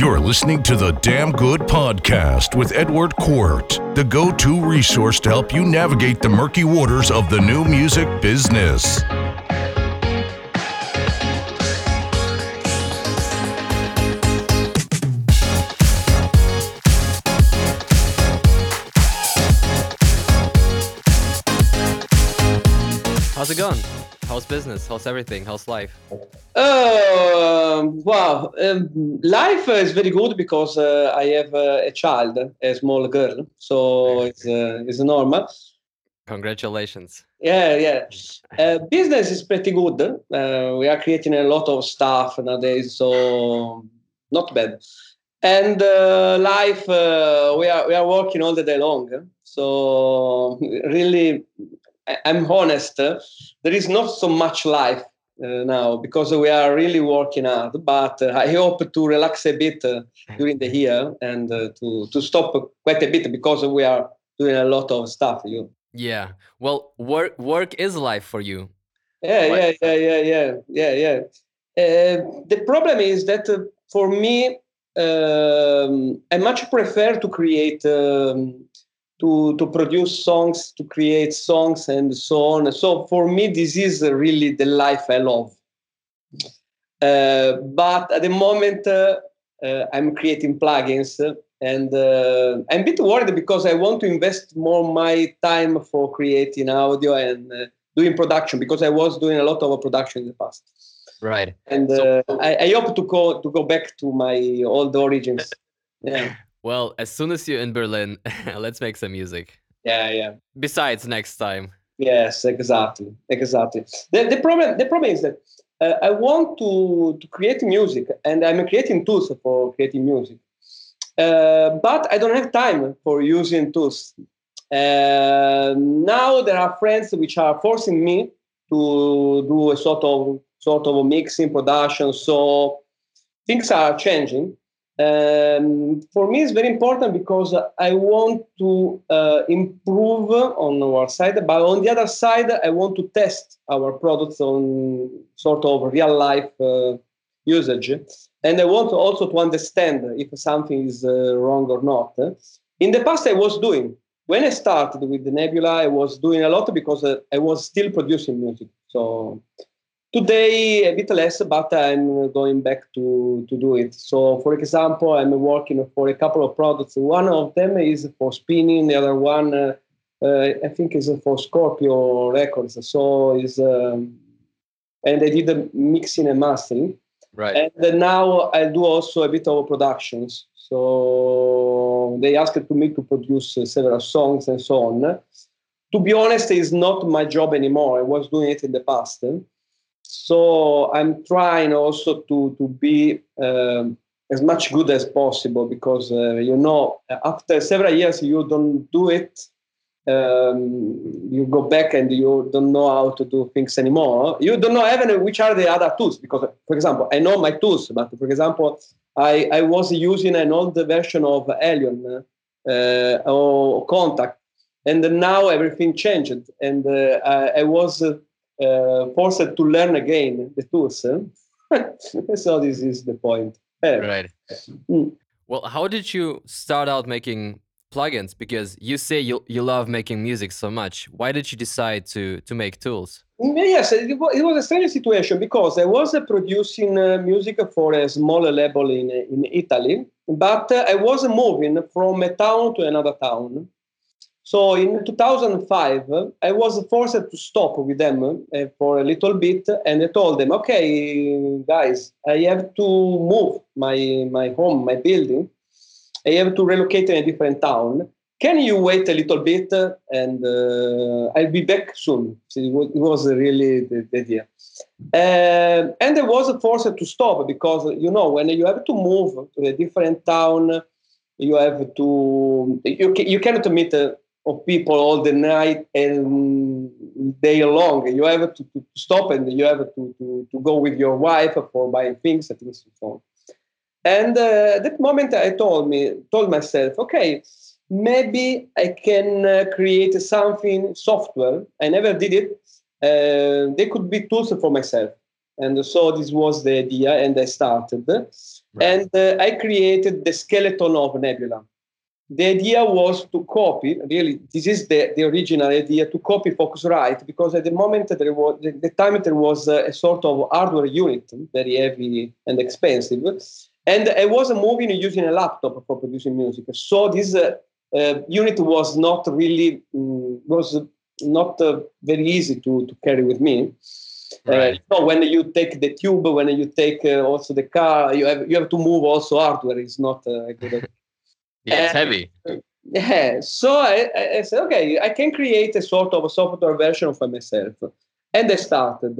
You're listening to the Damn Good Podcast with Edward Court, the go to resource to help you navigate the murky waters of the new music business. How's it going? How's business? How's everything? How's life? Uh, wow, um, life is very good because uh, I have uh, a child, a small girl, so it's uh, it's normal. Congratulations. Yeah, yeah. Uh, business is pretty good. Uh, we are creating a lot of stuff nowadays, so not bad. And uh, life, uh, we are we are working all the day long. So really, I'm honest. uh, There is not so much life uh, now because we are really working hard. But uh, I hope to relax a bit uh, during the year and uh, to to stop quite a bit because we are doing a lot of stuff. You. Yeah. Well, work work is life for you. Yeah, yeah, yeah, yeah, yeah, yeah, yeah. Uh, the problem is that uh, for me, um, I much prefer to create, um, to to produce songs, to create songs, and so on. So for me, this is really the life I love. Uh, but at the moment, uh, uh, I'm creating plugins, uh, and uh, I'm a bit worried because I want to invest more my time for creating audio and. Uh, doing production because I was doing a lot of production in the past, Right. and So- I, I hope to go to go back to my old origins. Yeah, Well, as soon as you're in Berlin, let's make some music. yeah, yeah. Besides, next time. Yes, exactly, exactly. The, the problem the problem is that uh, I want to to create music, and I'm creating tools for creating music, uh, but I don't have time for using tools. Uh, now there are friends which are forcing me to do a sort of sort of mixing production. So things are changing. Um, for me, it's very important because I want to uh, improve on our side, but on the other side, I want to test our products on sort of real life uh, usage, and I want also to understand if something is uh, wrong or not. In the past, I was doing when I started with the Nebula, I was doing a lot because uh, I was still producing music. So today a bit less, but I'm going back to to do it. So for example, I'm working for a couple of products. One of them is for Spinnin'. The other one, uh, uh, I think, is for Scorpio Records. So is um, and I did the mixing and mastering. Right. And now I do also a bit of productions. So they asked to me to produce several songs and so on. To be honest, it's not my job anymore. I was doing it in the past. So I'm trying also to to be um, as much good as possible because uh, you know after several years you don't do it. Um, you go back and you don't know how to do things anymore. You don't know even which are the other tools because, for example, I know my tools, but for example, I, I was using an old version of Alien uh, or Kontakt, and now everything changed, and uh, I, I was uh, forced to learn again the tools. so this is the point. Eh, Right. Mm. Well, how did you start out making plugins? Because you say you you love making music so much. Why did you decide to to make tools? Yes, it was, it was a strange situation because I was uh, producing uh, music for a small label in, in Italy, but uh, I was moving from a town to another town. So in 2005, uh, I was forced to stop with them uh, for a little bit, and I told them, "Okay, guys, I have to move my my home, my building. I have to relocate in a different town. Can you wait a little bit, uh, and uh, I'll be back soon." So it was, really the, idea. Um, and I was forced to stop because you know when you have to move to a different town, you have to you you cannot meet uh, of people all the night and day long. You have to, to stop and you have to, to, to go with your wife for buying things, at least and so on. And uh, that moment, I told me told myself, okay, maybe I can uh, create something software. I never did it. Uh, they could be tools for myself. And so this was the idea, and I started. Right. And uh, I created the skeleton of Nebula. The idea was to copy, really, this is the, the original idea, to copy Focusrite, because at the moment there was, the, the time there was a, a sort of hardware unit, very heavy and expensive. And I was moving using a laptop for producing music. So this uh, uh, unit was not really, um, was not uh, very easy to, to carry with me. Uh, so when you take the tube, when you take uh, also the car, you have you have to move also hardware. It's not uh, a good. Yeah, it's heavy. Yeah. So I, I said, okay, I can create a sort of a software version of myself, and I started.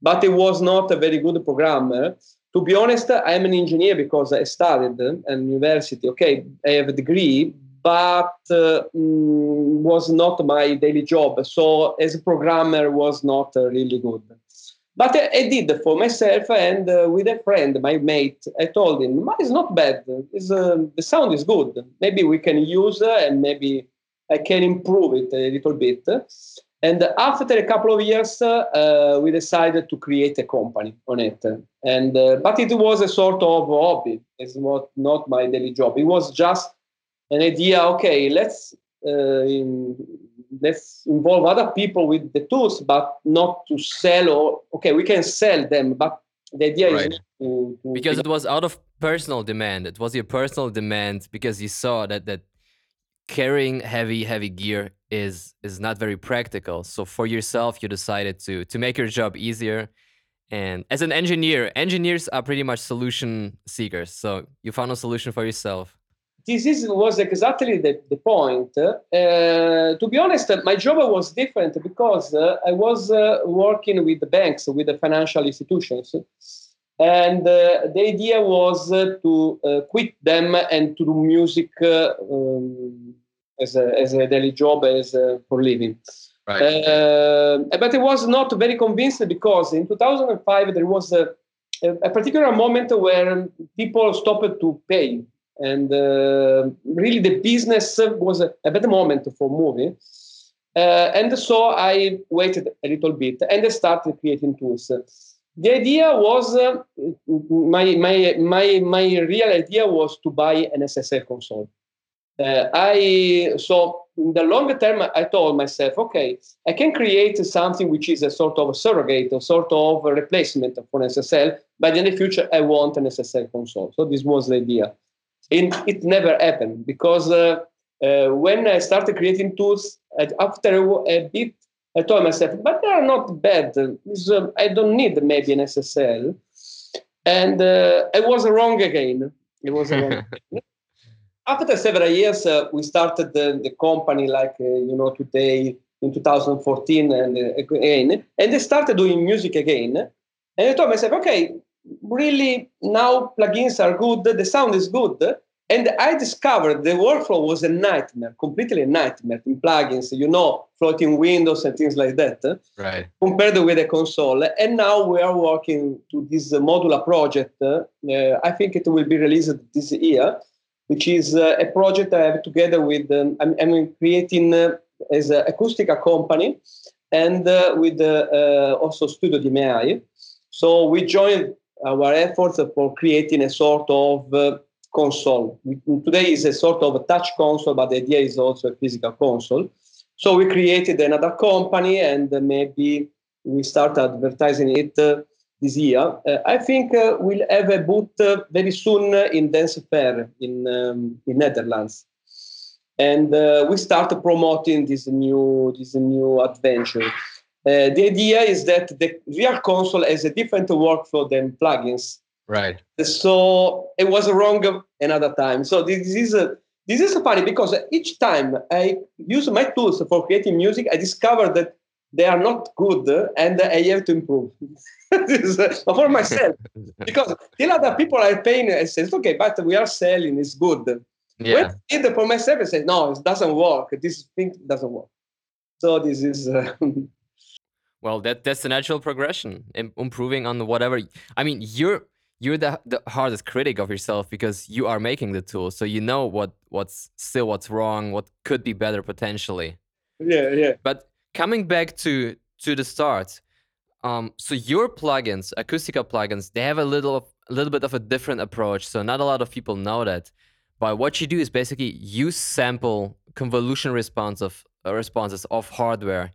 But it was not a very good programmer. To be honest, I am an engineer because I studied at university. Okay, I have a degree, but uh, mm, was not my daily job. So as a programmer, was not uh, really good. But I, did for myself and uh, with a friend, my mate. I told him, "It's not bad. It's, uh, the sound is good. Maybe we can use uh, and maybe I can improve it a little bit." And after a couple of years, uh, we decided to create a company on it. And but it was a sort of hobby. It's not not my daily job. It was just an idea okay let's uh, let's involve other people with the tools but not to sell or okay we can sell them but the idea right. is to, to because it was out of personal demand. It was your personal demand because you saw that that carrying heavy heavy gear is is not very practical. So for yourself you decided to to make your job easier. And as an engineer engineers are pretty much solution seekers. So you found a solution for yourself this is, was exactly the, the point. Uh, to be honest, my job was different because uh, I was uh, working with the banks, with the financial institutions. And uh, the idea was uh, to uh, quit them and to do music um, as, a, as a daily job, as for living. Right. but I was not very convinced because in 2005 there was a, a particular moment where people stopped to pay and uh, really the business was a, a better moment for movie. Uh, and so I waited a little bit and I started creating tools. The idea was uh, my my my my real idea was to buy an SSL console. Uh, I so in the longer term I told myself, okay, I can create something which is a sort of a surrogate, a sort of a replacement for an SSL, but in the future I want an SSL console. So this was the idea. And it never happened because uh, uh, when I started creating tools, after a bit, I told myself, but they are not bad. Uh, I don't need maybe an SSL. And uh, I was wrong again. It was wrong. After several years, uh, we started the, the company like, uh, you know, today in 2014 and again, and they started doing music again. And I told myself, okay, really now plugins are good, the sound is good. And I discovered the workflow was a nightmare, completely a nightmare in plugins, you know, floating windows and things like that. Right. Compared with the console. And now we are working to this modular project. Uh, I think it will be released this year, which is uh, a project I have together with, um, I'm, I'm, creating uh, as an Acustica company and uh, with uh, also Studio di DMI. So we joined our efforts for creating a sort of uh, console. We, today is a sort of a touch console, but the idea is also a physical console. So we created another company, and maybe we start advertising it uh, this year. Uh, I think uh, we'll have a booth uh, very soon in Dance Fair in um, in Netherlands, and uh, we start promoting this new this new adventure. Uh, the idea is that the real console has a different workflow than plugins. Right. So it was wrong another time. So this is a, this is funny because each time I use my tools for creating music, I discover that they are not good and I have to improve. this, for myself, because till other people are paying, and says, okay, but we are selling, it's good. Yeah. When for myself, I say, no, it doesn't work. This thing doesn't work. So this is. Uh, well, that that's the natural progression, improving on whatever. I mean, you're you're the, the hardest critic of yourself because you are making the tool so you know what what's still what's wrong what could be better potentially yeah yeah but coming back to to the start Um, so your plugins, Acustica plugins, they have a little a little bit of a different approach. So not a lot of people know that. But what you do is basically you sample convolution responsive uh, responses of hardware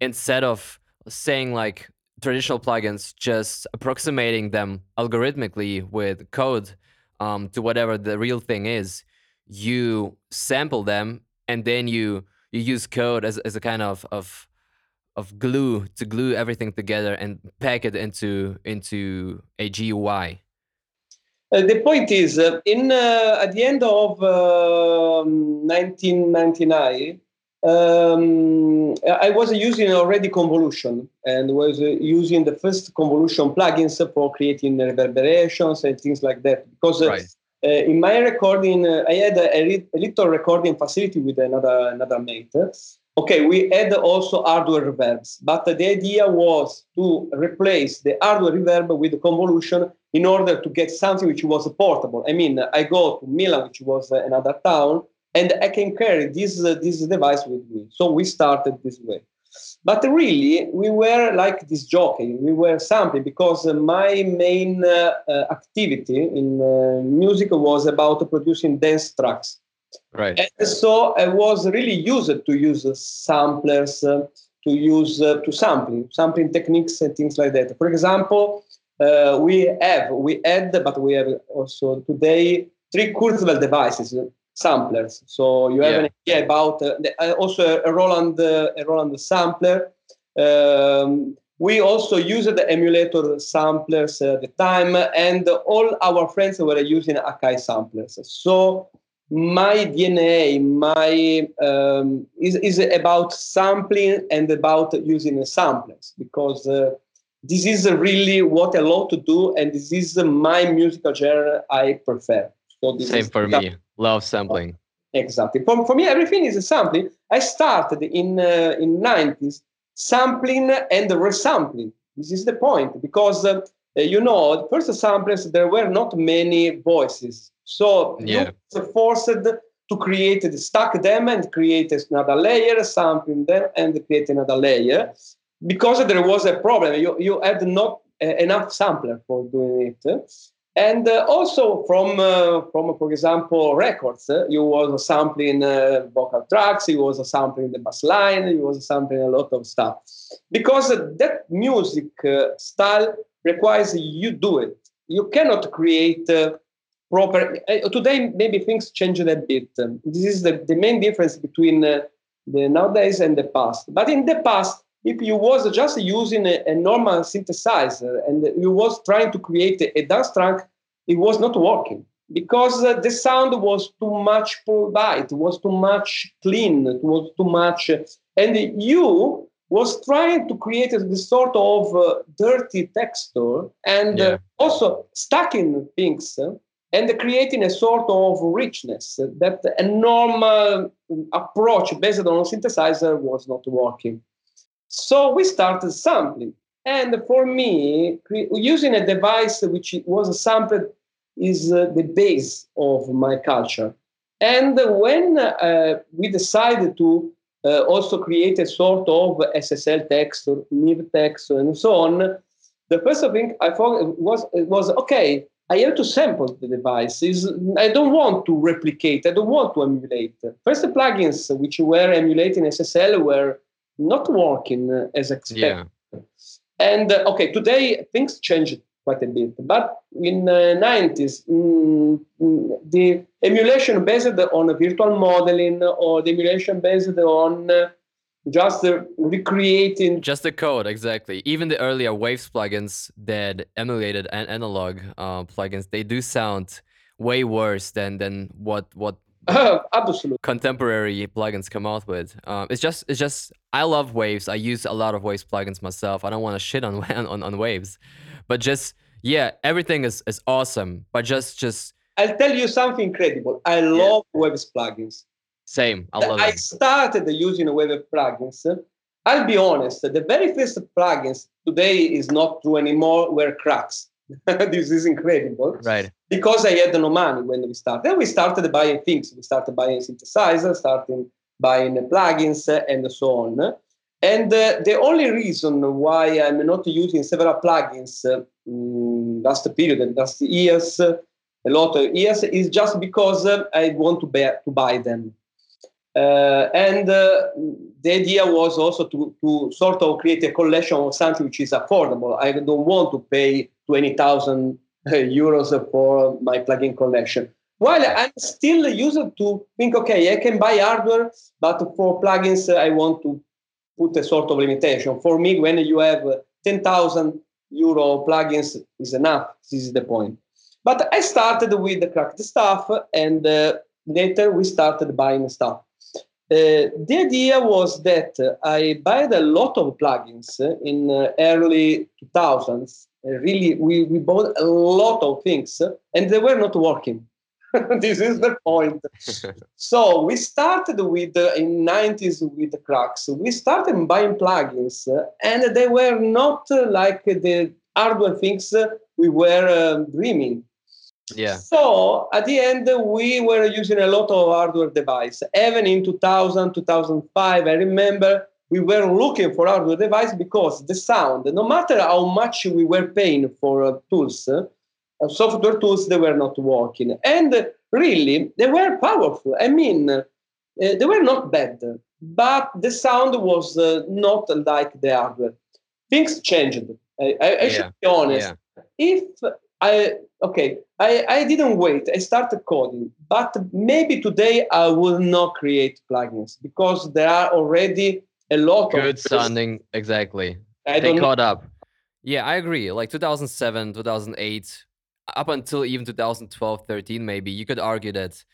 instead of saying like traditional plugins, just approximating them algorithmically with code um, to whatever the real thing is. You sample them and then you you use code as, as a kind of, of of glue to glue everything together and pack it into into a GUI. Uh, the point is, uh, in uh, at the end of 1999, um, I was using already convolution and was uh, using the first convolution plugins for creating reverberations and things like that. Because uh, right. Uh, in my recording, I had a, a, little recording facility with another another mate. Okay, we had also hardware reverbs, but the idea was to replace the hardware reverb with the convolution in order to get something which was portable. I mean, I go to Milan, which was another town, and I can carry this, uh, this device with me. So we started this way. But really, we were like this jockey. We were sampling because uh, my main uh, uh, activity in uh, music was about producing dance tracks. Right. And so I was really used to use samplers, uh, to use to sampling, sampling techniques and things like that. For example, we have, we had, but we have also today three Kurzweil devices samplers. So you have yeah. an idea about uh, the, uh, also a Roland uh, a Roland sampler. Um, we also used the emulator samplers at the time, and all our friends were using Akai samplers. So my DNA, my um, is, is about sampling and about using samplers because uh, this is really what I love to do, and this is my musical genre I prefer. So Same for me. Love sampling. Exactly. For, for me, everything is a sampling. I started in uh, in 90s sampling and resampling. This is the point because uh, you know, first samplers there were not many voices, so yeah. you forced to create stack them and create another layer, sampling them and create another layer because there was a problem. You you had not uh, enough sampler for doing it. And uh, also from, uh, from, for example, records, uh, you was sampling uh, vocal tracks, you was sampling the bass line, you was sampling a lot of stuff. Because that music uh, style requires you do it. You cannot create uh, proper. today, maybe things changed a bit. this is the, the main difference between the nowadays and the past. But in the past, if you was just using a, a, normal synthesizer and you was trying to create a, a dance track, it was not working because uh, the sound was too much polite, it was too much clean, it was too much, uh, and you was trying to create this sort of uh, dirty texture and uh, yeah. also stacking things uh, and creating a sort of richness that a normal approach based on synthesizer was not working. So we started sampling. And for me, using a device which was sampled is uh, the base of my culture. And when uh, we decided to uh, also create a sort of SSL text or Neve text and so on, the first thing I thought was was okay. I have to sample the devices. I don't want to replicate. I don't want to emulate. First, the plugins which were emulating SSL were not working as expected. Yeah. And uh, okay, today things changed quite a bit, but in the uh, 90s, mm, mm, the emulation based on virtual modeling or the emulation based on uh, just uh, recreating just the code exactly even the earlier waves plugins that emulated an analog uh, plugins they do sound way worse than than what what absolutely. Contemporary plugins come out with. Um, it's just, it's just. I love Waves. I use a lot of Waves plugins myself. I don't want to shit on, on on Waves, but just yeah, everything is is awesome. But just just. I'll tell you something incredible. I love yeah. Waves plugins. Same. I love I started using Waves plugins. I'll be honest. The very first plugins today is not true anymore. Were cracks. this is incredible. Right. Because I had no money when we started. Then we started buying things. We started buying synthesizers, starting buying plugins, and so on. And uh, the only reason why I'm not using several plugins uh, last period and last years, a lot of years, is just because uh, I want to, bear, to buy them. Uh, and uh, the idea was also to, to sort of create a collection of something which is affordable. I don't want to pay 20,000 euros for my plugin collection. While I'm still used to think, okay, I can buy hardware, but for plugins, I want to put a sort of limitation. For me, when you have 10,000 euro plugins, is enough. This is the point. But I started with the cracked stuff, and uh, later we started buying stuff. Uh, the idea was that I bought a lot of plugins in uh, early 2000s. Uh, really, we, we bought a lot of things, and they were not working. this is the point. so we started with uh, in 90s with the cracks. We started buying plugins, uh, and they were not uh, like the hardware things we were dreaming. Yeah. So at the end, we were using a lot of hardware device. Even in 2000, 2005, I remember we were looking for hardware device because the sound, no matter how much we were paying for uh, tools, uh, software tools, they were not working. And uh, really, they were powerful. I mean, uh, they were not bad, but the sound was uh, not like the hardware. Things changed. I, I, I yeah. should be honest. Yeah. If I okay, I, I didn't wait. I started coding, but maybe today I will not create plugins because there are already a lot good of sounding. Exactly, I they caught up. Yeah, I agree. Like 2007, 2008, up until even 2012, 13, maybe you could argue that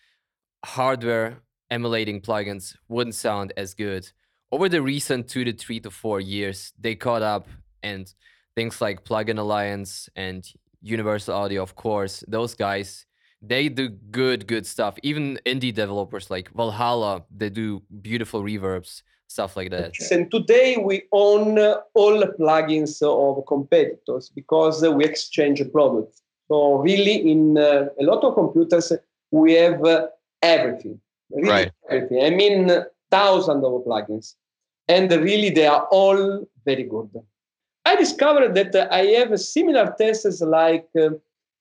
hardware emulating plugins wouldn't sound as good. Over the recent two to three to four years, they caught up, and things like Plugin Alliance and Universal Audio, of course, those guys, they do good, good stuff. Even indie developers like Valhalla, they do beautiful reverbs, stuff like that. And today we own all the plugins of competitors because we exchange products. So really, in uh, a lot of computers, we have uh, everything. Really right. everything. I mean, thousands of plugins, and really they are all very good. I discovered that I have similar tests like uh,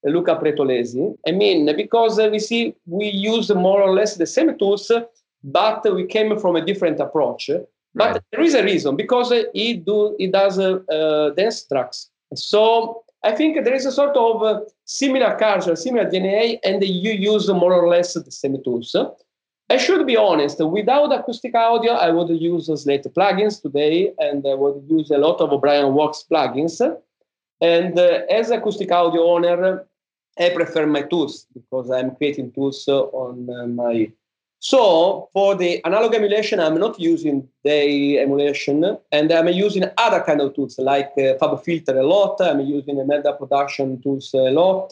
Luca Pretolesi. I mean, because uh, we see we use more or less the same tools, but we came from a different approach. But right. there is a reason because he do he does uh, uh, dance tracks. So I think there is a sort of uh, similar culture, similar DNA, and you use more or less the same tools. I should be honest, without Acustica Audio, I would use Slate plugins today, and I would use a lot of Brainworx plugins. And uh, as Acustica Audio owner, I prefer my tools because I'm creating tools on uh, my. So for the analog emulation, I'm not using the emulation, and I'm using other kind of tools like uh, FabFilter a lot. I'm using Melda Production tools a lot.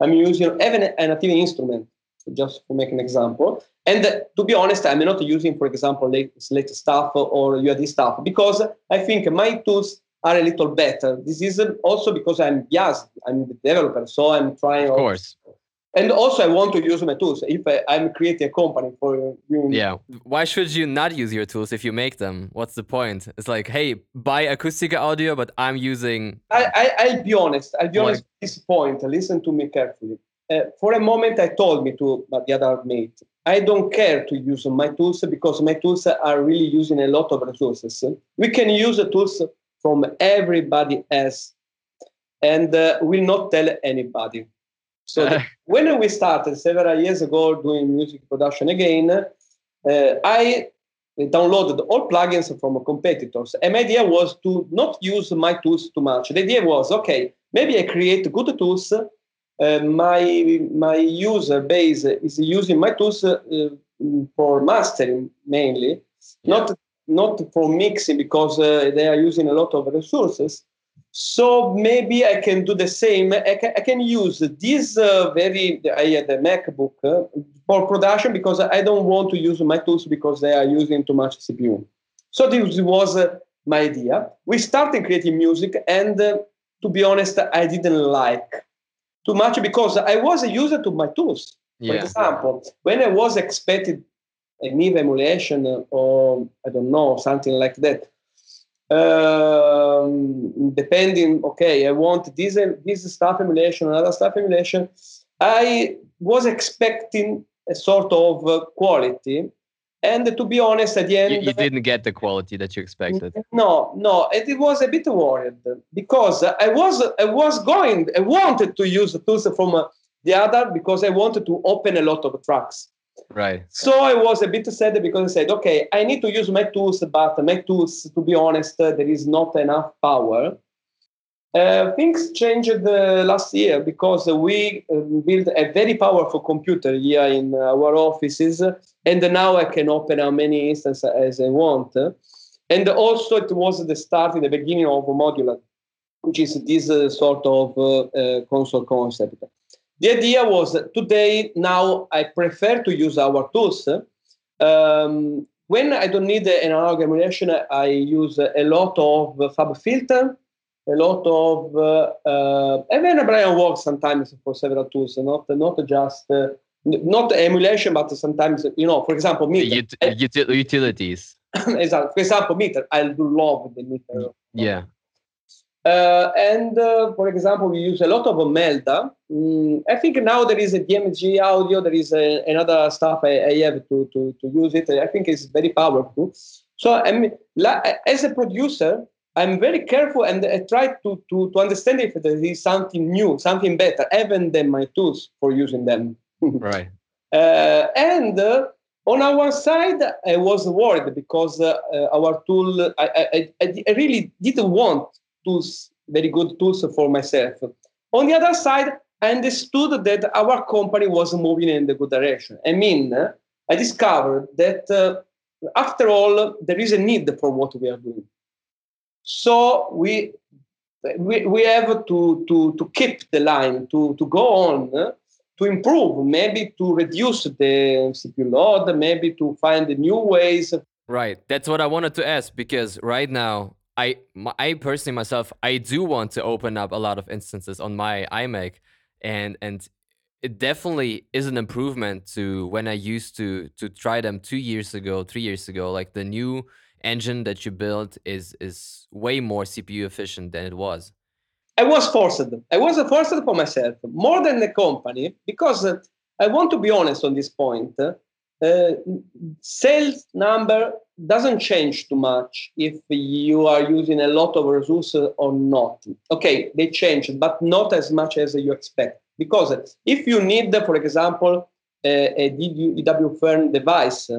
I'm using even a native instrument just to make an example. And uh, to be honest, I'm not using, for example, Slate stuff or UAD stuff because I think my tools are a little better. This is also because I'm yes, I'm the developer, so I'm trying. Of course. And also, I want to use my tools. If I, am creating a company for you. Yeah. Why should you not use your tools if you make them? What's the point? It's like, hey, buy Acustica Audio, but I'm using. I, I, will be honest. I'll be honest at this point. Listen to me carefully uh, for a moment, I told me to the other mate, I don't care to use my tools because my tools are really using a lot of resources. We can use the tools from everybody else and uh, will not tell anybody. So the, when we started several years ago doing music production again, uh, I downloaded all plugins from competitors. And my idea was to not use my tools too much. The idea was, okay, maybe I create good tools uh, my my user base is using my tools uh, for mastering mainly, yeah. not not for mixing because uh, they are using a lot of resources. So maybe I can do the same. I can, I can use this uh, very I had a MacBook uh, for production because I don't want to use my tools because they are using too much CPU. So this was my idea. We started creating music, and to be honest, I didn't like too much because I was a user to my tools. For example, when I was expected a Neve emulation or I don't know something like that, um, depending, okay, I want this this stuff emulation, another stuff emulation. I was expecting a sort of uh, quality, and to be honest, at the end, you, you, didn't get the quality that you expected. No, no, it was a bit worried because I was I was going, I wanted to use the tools from uh, the other because I wanted to open a lot of tracks. Right. So I was a bit sad because I said, okay, I need to use my tools, but my tools, to be honest, uh, there is not enough power. Uh, things changed uh, last year because we uh, built a very powerful computer here in our offices, and now I can open as many instances as I want. And also, it was the start in the beginning of modular, which is this uh, sort of uh, console concept. The idea was today, now I prefer to use our tools. Um, when I don't need an analog emulation, I use a lot of FabFilter, a lot of, uh, uh, even Brainworx sometimes for several tools, not, not just, uh, not emulation, but sometimes, you know, for example, meter. Ut- util- utilities. exactly. For example, meter. I do love the meter. Yeah. Uh, and uh, for example, we use a lot of Melda. Mm, I think now there is a DMG audio. There is a, another stuff I, I, have to, to, to use it. I think it's very powerful. So I mean, as a producer, I'm very careful and I try to, to, to understand if there is something new, something better, even than my tools for using them. right. Uh, and uh, on our side, I was worried because uh, our tool, I, I, I really didn't want tools, very good tools for myself. On the other side, I understood that our company was moving in the good direction. I mean, I discovered that uh, after all, there is a need for what we are doing. So we we, we have to, to, to keep the line, to, to go on, uh, to improve, maybe to reduce the CPU load, maybe to find new ways. Right. That's what I wanted to ask because right now I I personally myself I do want to open up a lot of instances on my iMac and and it definitely is an improvement to when I used to to try them 2 years ago, 3 years ago like the new engine that you built is is way more CPU efficient than it was. I was forced. I was forced for myself more than the company because uh, I want to be honest on this point. Uh, sales number doesn't change too much if you are using a lot of resources or not. Okay, they change, but not as much as you expect. Because if you need, for example, a, a DW Fearn device,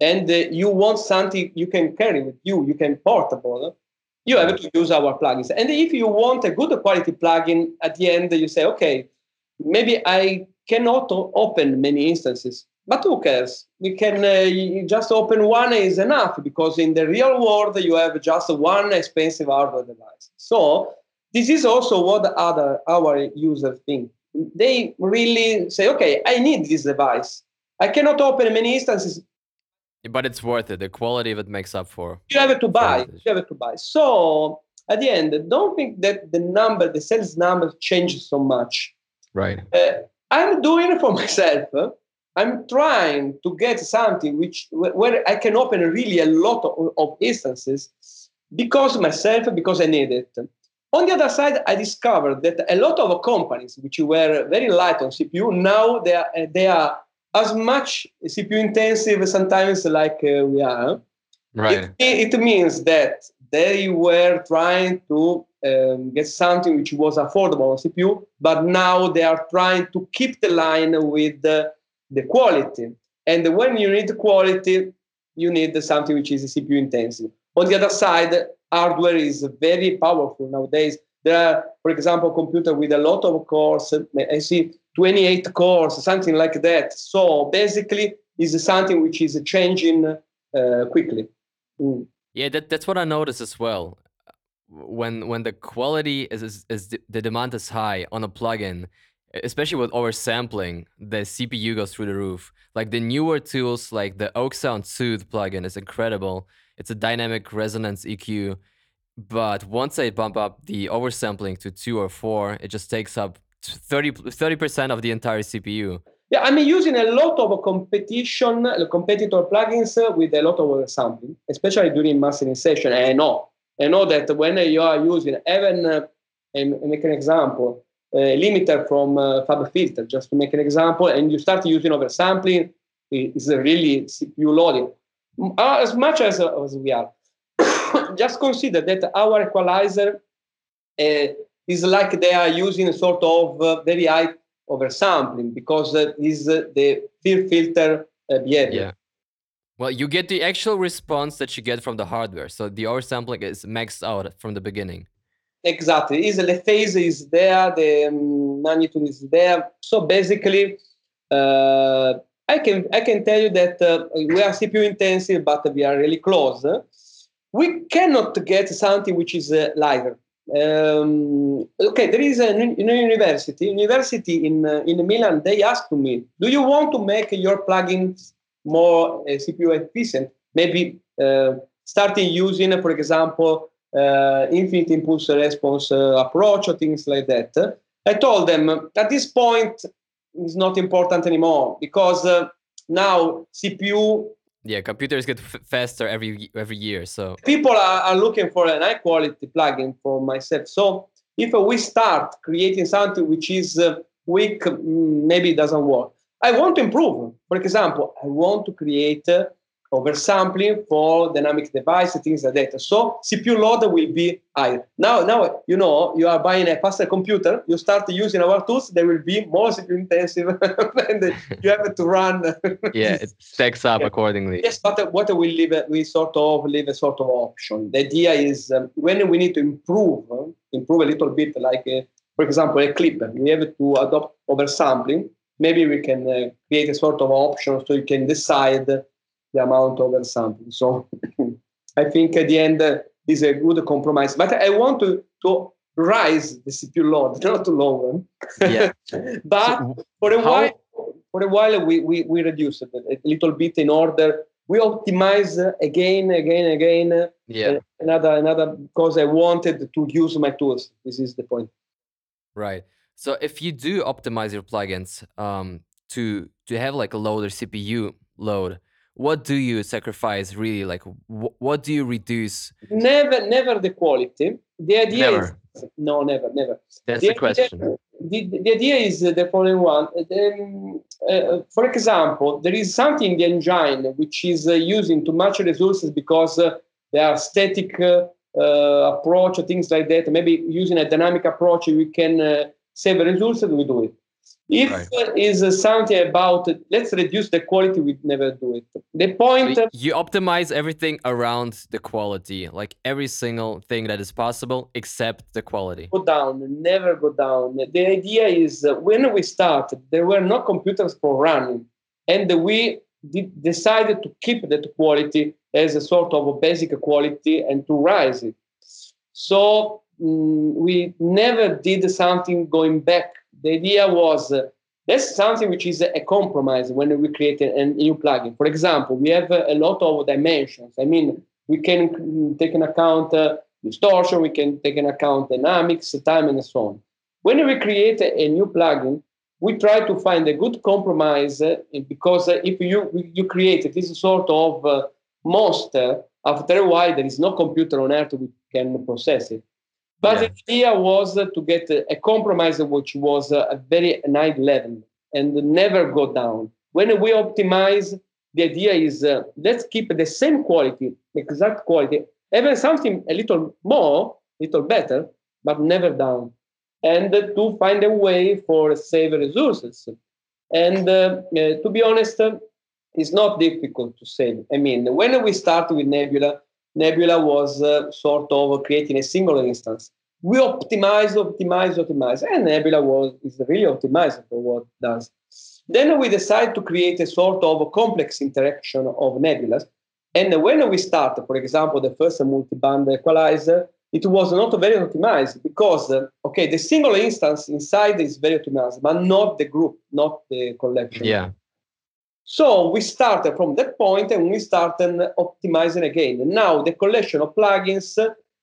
and uh, you want something you can carry with you, you can portable, you have to use our plugins. And if you want a good quality plugin, at the end you say, okay, maybe I cannot open many instances but who cares? We can uh, just open one is enough because in the real world you have just one expensive hardware device. So this is also what other our users think. They really say, okay, I need this device. I cannot open many instances. But it's worth it. The quality of it makes up for. You have to buy. You have to buy. So at the end, don't think that the number, the sales number, changes so much. Right. Uh, I'm doing it for myself. I'm trying to get something which where I can open really a lot of, of instances because myself, because I need it. On the other side, I discovered that a lot of companies which were very light on CPU now they are they are as much CPU intensive sometimes like uh, we are. Right. It, it, means that they were trying to um, get something which was affordable on CPU, but now they are trying to keep the line with the the quality. And when you need quality, you need something which is CPU intensive. On the other side, hardware is very powerful nowadays. There are, for example, computer with a lot of cores. I see 28 cores, something like that. So basically, is something which is changing uh, quickly. Mm. Yeah, that, that's what I noticed as well. When when the quality is, is, is the demand is high on a plugin, especially with oversampling, the CPU goes through the roof. Like the newer tools, like the oeksound Soothe plugin is incredible. It's a dynamic resonance EQ. But once I bump up the oversampling to two or four, it just takes up 30, percent of the entire CPU. Yeah, I'm using a lot of competition, competitor plugins with a lot of sampling, especially during mastering session. I know I know that when you are using even, uh, make an example, a limiter from uh, FabFilter, just to make an example, and you start using oversampling, it's really CPU loading. Uh, as much as, uh, as we are, just consider that our equalizer uh, is like they are using a sort of uh, very high oversampling because uh, is uh, the field filter uh, behavior. Yeah. Well, you get the actual response that you get from the hardware. So the oversampling is maxed out from the beginning. Exactly. Is the phase is there, the um, magnitude is there. So basically, uh, I can I can tell you that uh, we are CPU intensive, but we are really close. We cannot get something which is uh, lighter. Um, okay, there is a, in a university, university in uh, in Milan. They asked me, "Do you want to make your plugins more uh, CPU efficient? Maybe uh, starting using, for example, uh, infinite impulse response uh, approach or things like that." I told them at this point it's not important anymore because uh, now CPU yeah, computers get f- faster every every year. So people are, are looking for an high quality plugin for myself. So if we start creating something which is uh, weak, mm, maybe it doesn't work. I want to improve. For example, I want to create uh, oversampling for dynamic devices, things like that. So CPU load will be higher. Now, now you know you are buying a faster computer. You start using our tools. They will be more CPU intensive, and you have to run. yeah, it stacks up yeah. accordingly. Yes, but what we leave, we sort of leave a sort of option. The idea is um, when we need to improve, uh, improve a little bit, like uh, for example a clip, we have to adopt oversampling. Maybe we can uh, create a sort of option so you can decide the amount of sampling. So I think at the end uh, is a good compromise. But I want to, to rise the CPU load, not lower. Yeah. but for a how? while, for a while we, we, we reduce it a little bit in order. We optimize again, again, again. Yeah. Another, another because I wanted to use my tools. This is the point. Right. So if you do optimize your plugins um, to to have like a lower CPU load, what do you sacrifice really? Like wh- what do you reduce? Never never the quality. The idea never. is no never never. That's the, the question. idea, the, the idea is the following one. Um, uh, for example there is something in the engine which is uh, using too much resources because uh, they are static uh, uh, approach or things like that. Maybe using a dynamic approach we can uh, save resources we do it if right. is something about let's reduce the quality, we'd never do it. The point so you optimize everything around the quality, like every single thing that is possible except the quality. Go down, never go down. The idea is uh, when we started, there were no computers for running, and we did, decided to keep that quality as a sort of a basic quality and to rise it. So mm, we never did something going back the idea was uh, that's something which is a compromise when we create a, a new plugin. For example, we have a lot of dimensions. I mean, we can take an account uh, distortion, we can take an account dynamics, time, and so on. When we create a, a new plugin, we try to find a good compromise uh, because uh, if you you create this sort of uh, monster, after a while there is no computer on earth which can process it. But yeah. the idea was to get a compromise which was a very high level and never go down. When we optimize, the idea is uh, let's keep the same quality, exact quality, even something a little more, a little better, but never down. And uh, to find a way for save resources. And uh, uh to be honest, uh, it's not difficult to save. I mean, when we start with Nebula, Nebula was uh, sort of creating a single instance. We optimize, optimize, optimize, and Nebula was is really optimized for what it does. Then we decide to create a sort of a complex interaction of nebulas. And when we start, for example, the first multi-band equalizer, it was not very optimized because, uh, okay, the single instance inside is very optimized, but not the group, not the collection. Yeah. So we started from that point and we started optimizing again. And Now the collection of plugins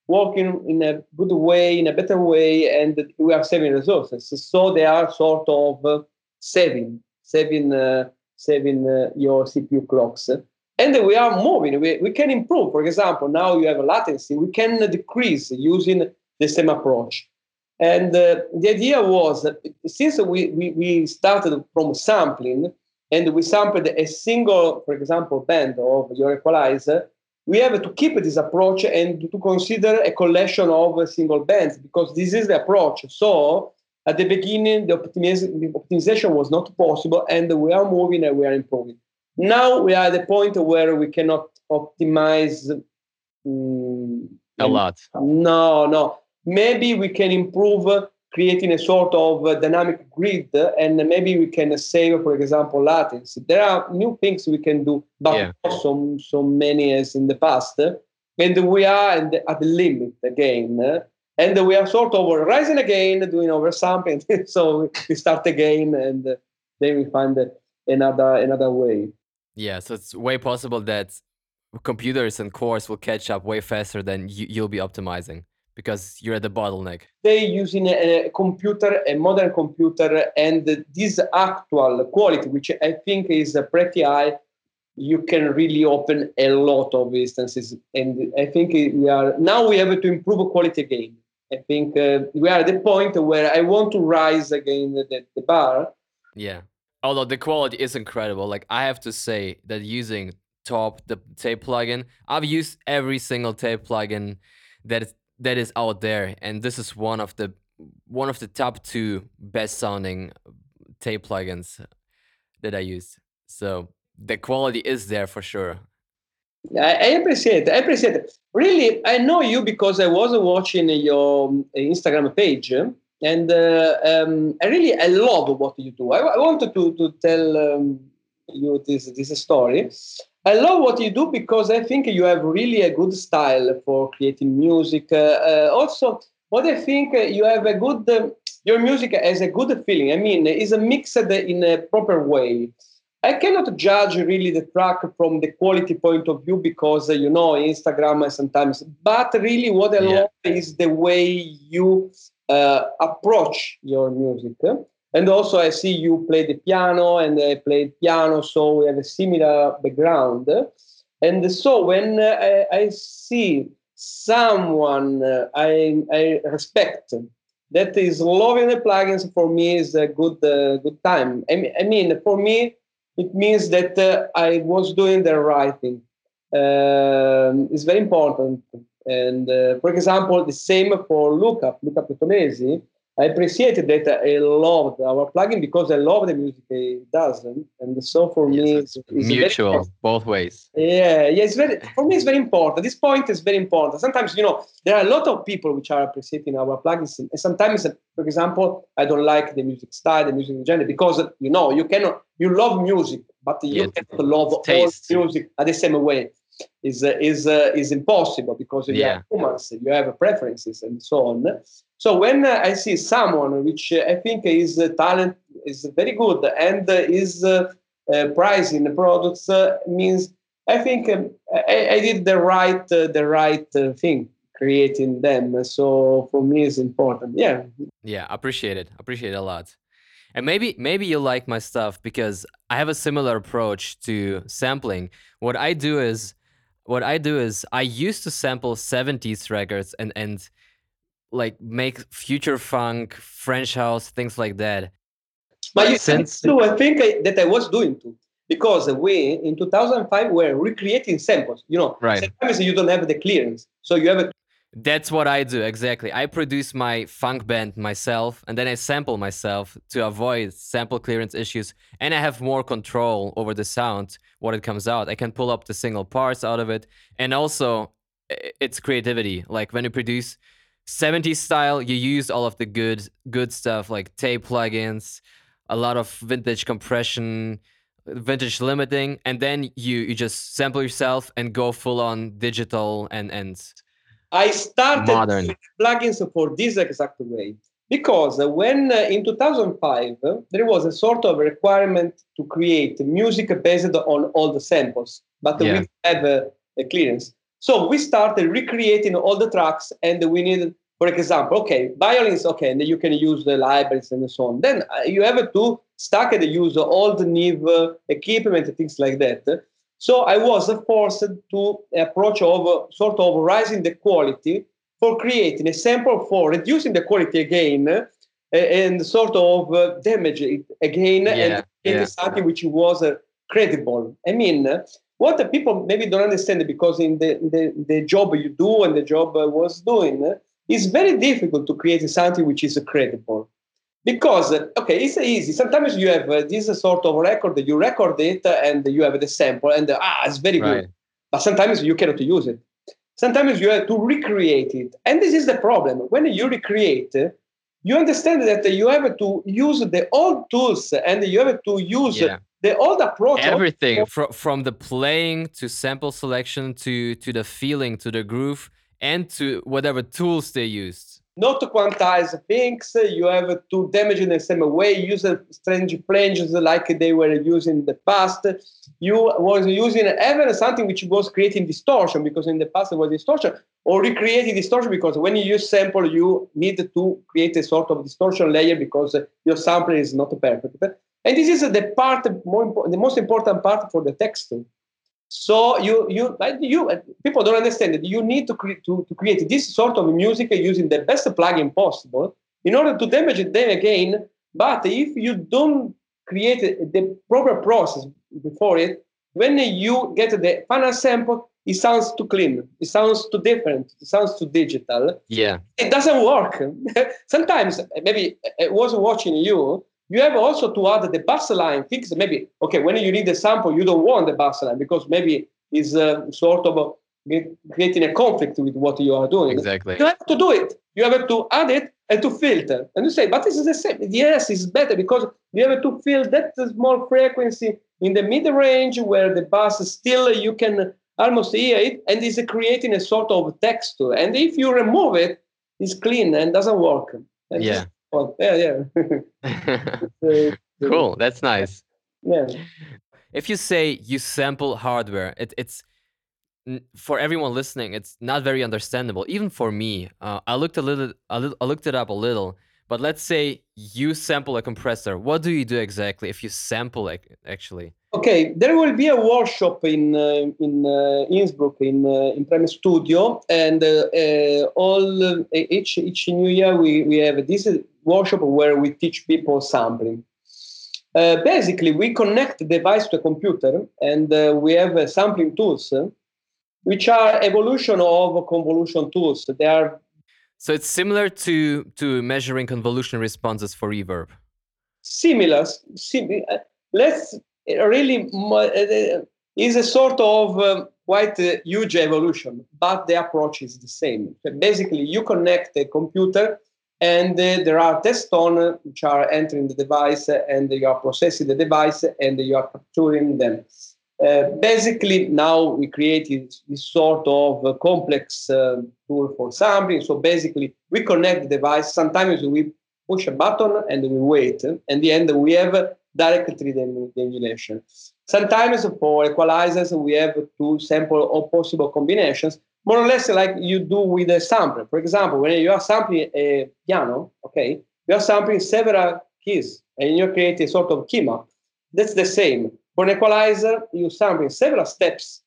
working in a good way, in a better way, and we are saving resources. So they are sort of uh, saving, saving, uh, saving uh, your CPU clocks. And we are moving. We, we can improve. For example, now you have a latency. We can decrease using the same approach. And uh, the idea was that since we, we, we started from sampling and we sampled a single, for example, band of your equalizer, we have to keep this approach and to consider a collection of single bands because this is the approach. So at the beginning, the, optimization was not possible, and we are moving and we are improving. Now we are at the point where we cannot optimize um, a lot. No, no. Maybe we can improve creating a sort of uh, dynamic grid, uh, and maybe we can save, for example, latency. There are new things we can do, but yeah. not so, so many as in the past. And we are at the, limit again. Uh, and we are sort of rising again, doing oversampling. so we start again, and then we find another another way. Yeah, so it's way possible that computers and cores will catch up way faster than you, you'll be optimizing because you're at the bottleneck. They using a, a computer, a modern computer, and this actual quality, which I think is pretty high, you can really open a lot of instances. And I think we are now we have to improve quality again. I think uh, we are at the point where I want to rise again the, the bar. Yeah although the quality is incredible like i have to say that using top the tape plugin i've used every single tape plugin that that is out there and this is one of the one of the top two best sounding tape plugins that i use so the quality is there for sure I, appreciate. I appreciate. Really, I know you because I was watching your Instagram page and uh, um, I really I love what you do. I, I wanted to to tell um, you this this story. I love what you do because I think you have really a good style for creating music. Uh, uh, also, what I think uh, you have a good um, your music has a good feeling. I mean, is a mixed in a proper way. I cannot judge really the track from the quality point of view because uh, you know Instagram sometimes, but really what I yeah. love is the way you uh, approach your music. And also, I see you play the piano, and I play piano, so we have a similar background. And so, when uh, I, I, see someone uh, I, I respect that is loving the plugins, for me is a good uh, good time. I mean, for me, it means that uh, I was doing the right thing. Um, it's very important and uh, for example, the same for Luca, Luca Pretolesi. I appreciated that I loved our plugin because I love the music it does, and so for yes, me, it's, it's mutual both ways. Yeah, yeah, it's very for me. It's very important. This point is very important. Sometimes you know there are a lot of people which are appreciating our plugins, and sometimes, for example, I don't like the music style, the music genre, because you know you cannot you love music, but you yeah, cannot love all music at the same way is uh, is uh, is impossible because you yeah. have humans, you have preferences, and so on. So when uh, I see someone which uh, I think is uh, talent is very good and uh, is pricing the products means I think um, I, I, did the right the right thing creating them. So for me, it's important. Yeah. Yeah, appreciate it. Appreciate it a lot. And maybe maybe you like my stuff because I have a similar approach to sampling. What I do is what I do is I used to sample 70s records and and like make future funk, French house, things like that. But you Since, too, I think I, that I was doing too. Because we in 2005 were recreating samples. You know, right. sometimes you don't have the clearance, so you have a that's what I do exactly. I produce my funk band myself and then I sample myself to avoid sample clearance issues and I have more control over the sound what it comes out. I can pull up the single parts out of it and also it's creativity. Like when you produce 70s style, you use all of the good good stuff like tape plugins, a lot of vintage compression, vintage limiting and then you you just sample yourself and go full on digital and and I started Modern. plugins for this exact way because when uh, in 2005 uh, there was a sort of requirement to create music based on all the samples, but yeah. we have a, a clearance. So we started recreating all the tracks, and we needed, for example, okay, violins, okay, and you can use the libraries and so on. Then uh, you have to stack and use all the uh, equipment, things like that. So I was forced to approach of sort of rising the quality for creating a sample for reducing the quality again uh, and sort of uh, damage it again Yeah, and yeah. something which was uh, credible. I mean, uh, what the people maybe don't understand because in the, the, the job you do and the job I was doing, uh, it's very difficult to create something which is credible. Because, okay, it's easy. Sometimes you have uh, this sort of record, that you record it uh, and you have the sample and uh, ah, it's very Right. good. But sometimes you cannot use it. Sometimes you have to recreate it. And this is the problem. When you recreate, you understand that you have to use the old tools and you have to use Yeah. the old approach. Everything from from the playing to sample selection to to the feeling to the groove and to whatever tools they used. Not to quantize things. Uh, you have to damage in the same way. Use uh, strange flanges like they were using in the past. You was using even something which was creating distortion because in the past it was distortion, or recreating distortion because when you use sample, you need to create a sort of distortion layer because your sample is not perfect. And this is the part more the most important part for the text. So you you you uh, people don't understand that you need to, create to to create this sort of music using the best plugin possible in order to damage it then again. But if you don't create the proper process before it, when you get the final sample, it sounds too clean. It sounds too different. It sounds too digital Yeah. it doesn't work. Sometimes, maybe uh, I was watching you, you have also to add the bass line fix. Maybe, okay, when you need the sample, you don't want the bass line because maybe it's uh, sort of uh, get- creating a conflict with what you are doing. Exactly. You have to do it. You have to add it and to filter. And you say, but this is the same. Yes, it's better because you have to fill that small frequency in the mid range where the bass still you can almost hear it and is creating a sort of texture. And if you remove it, it's clean and doesn't work. And Yeah. This- yeah, yeah. Uh, cool. That's nice. yeah. if you say you sample hardware, it, it's for everyone listening. It's not very understandable, even for me. Uh, I looked a little, a little, I looked it up a little. But let's say you sample a compressor. What do you do exactly if you sample it? Actually, Okay, there will be a workshop in uh, in uh, Innsbruck in uh, in Prime Studio, and uh, uh, all uh, each each new year we, we have this workshop where we teach people sampling. Uh, basically, we connect the device to a computer, and uh, we have sampling tools, which are evolution of convolution tools. They are so it's similar to to measuring convolution responses for reverb. similar. sim- let's really uh, is a sort of um, quite a huge evolution, but the approach is the same. So basically, you connect a computer, and uh, there are test on uh, which are entering the device, uh, and you are processing the device, and you are capturing them. Basically, now we created this sort of complex uh, tool for sampling. So basically, we connect the device. Sometimes we push a button and we wait. And the end, we have directly the, the emulation. Sometimes for equalizers, we have to sample all possible combinations, more or less like you do with a sampler. For example, when you are sampling a piano, okay, you are sampling several keys and you create a sort of key map. That's the same. For an equalizer, you sample several steps,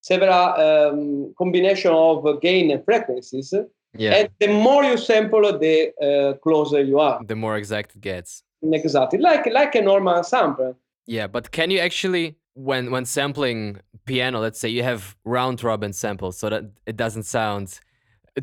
several um, combination of gain and frequencies. Yeah. And the more you sample, the uh, closer you are. the more exact it gets. Exactly, like like a normal sample. Yeah, but can you actually, when when sampling piano, let's say you have round robin samples, so that it doesn't sound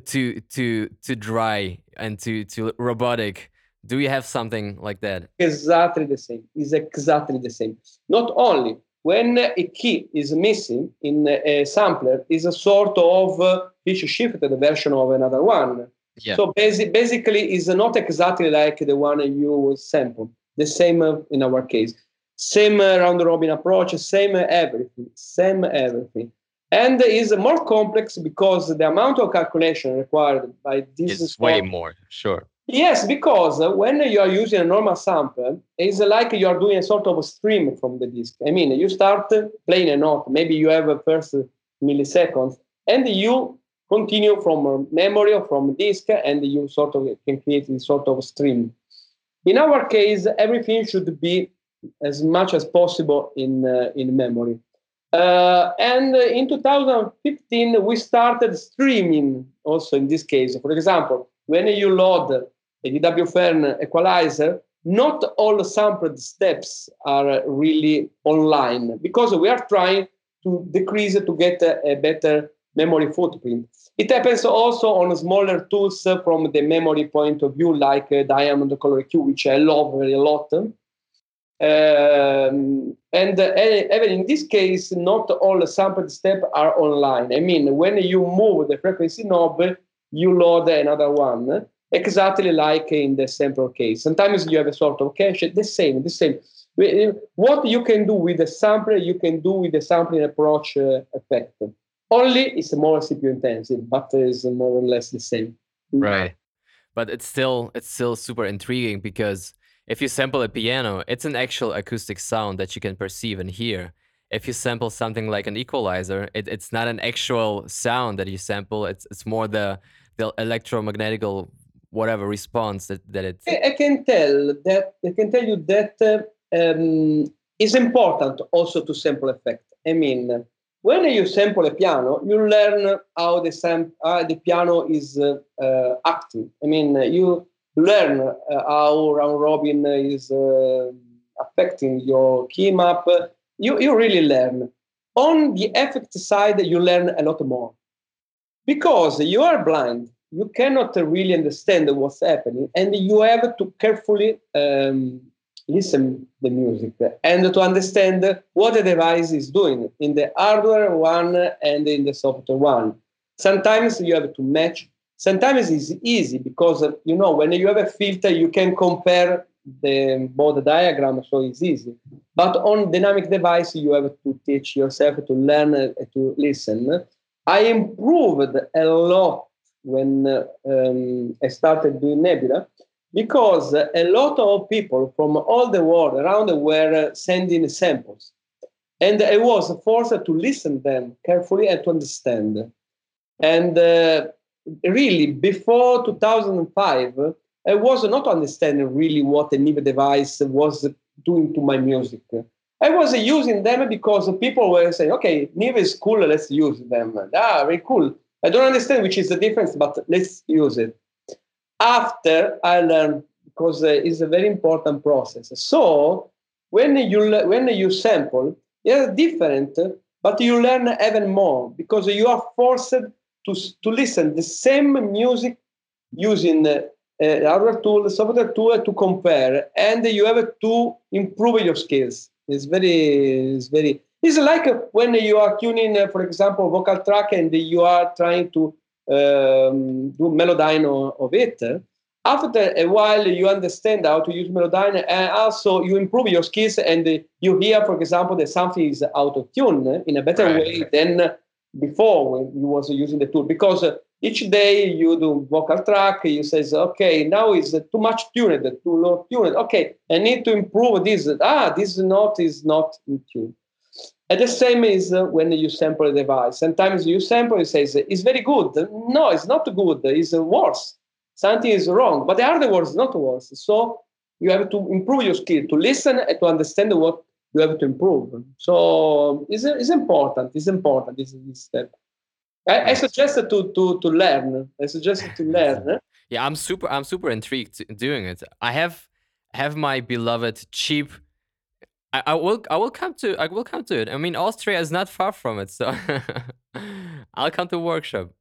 too too too dry and too too robotic. Do you have something like that? Exactly the same. Is exactly the same. Not only when a key is missing in a sampler, is a sort of uh, pitch shifted version of another one. Yeah. So basi- basically, is not exactly like the one you sample. The same uh, in our case. Same uh, round robin approach, same uh, everything, same everything. And is more complex because the amount of calculation required by this is way more. Sure. Yes, because when you are using a normal sample, it's like you are doing a sort of a stream from the disk. I mean, you start playing a note, maybe you have a first milliseconds, and you continue from memory or from disk, and you sort of can create this sort of stream. In our case, everything should be as much as possible in uh, in memory. Uh, and in 2015, we started streaming also in this case. For example, when you load a DW Fearn equalizer, not all sampled steps are really online because we are trying to decrease to get a, a better memory footprint. It happens also on smaller tools from the memory point of view, like uh, Diamond Color EQ, which I love very a lot. Um, and uh, even in this case, not all sampled steps are online. I mean, when you move the frequency knob, you load another one, exactly like in the sample case. Sometimes you have a sort of cache, the same, the same. What you can do with the sampler, you can do with the sampling approach uh, effect. Only it's more CPU intensive, but it's more or less the same. Right. But it's still it's still super intriguing because if you sample a piano, it's an actual acoustic sound that you can perceive and hear. If you sample something like an equalizer, it, it's not an actual sound that you sample. It's it's more the the electromagnetic whatever response that, that it. I, I can tell that I can tell you that uh, um, it's important also to sample effect. I mean, when you sample a piano, you learn how the sam- how the piano is uh, uh. I mean, you learn uh, how round robin is uh, affecting your key map. You, you really learn. On the effect side, you learn a lot more. Because you are blind, you cannot really understand what's happening, and you have to carefully um, listen the music and to understand what the device is doing in the hardware one and in the software one. Sometimes you have to match Sometimes it's easy because you know when you have a filter, you can compare the both diagram, so it's easy. But on dynamic device, you have to teach yourself to learn uh, to listen. I improved a lot when uh, um, I started doing Nebula because a lot of people from all the world around were sending samples, and I was forced to listen them carefully and to understand. And uh, really before 2005, I was not understanding really what a Neve device was doing to my music. I was using them because people were saying, okay, Neve is cool, let's use them. Ah, very cool. I don't understand which is the difference, but let's use it. After I learned, because uh, it's a very important process. So when you, when you sample, it's different, but you learn even more because you are forced to, to listen the same music using uh, uh, hardware tool, software tool to compare, and you have to improve your skills. It's very, it's very. It's like when you are tuning, uh, for example, vocal track, and you are trying to um, do Melodyne of it. After a while, you understand how to use Melodyne, and also you improve your skills, and you hear, for example, that something is out of tune in a better right. way than before when you was using the tool because uh, each day you do vocal track you says okay now is too much tuned too low tuned okay i need to improve this ah this note is not in tune and the same is uh, when you sample a device sometimes you sample it says it's very good no it's not good it's worse something is wrong but the other words, not worse so you have to improve your skill to listen and to understand what you have to improve. So it's, it's important. It's important. This, this step. I, I suggested to to to learn. I suggested to learn. Yeah, I'm super. I'm super intrigued doing it. I have have my beloved cheap. I, will. I will come to. I will come to it. I mean, Austria is not far from it, so I'll come to workshop.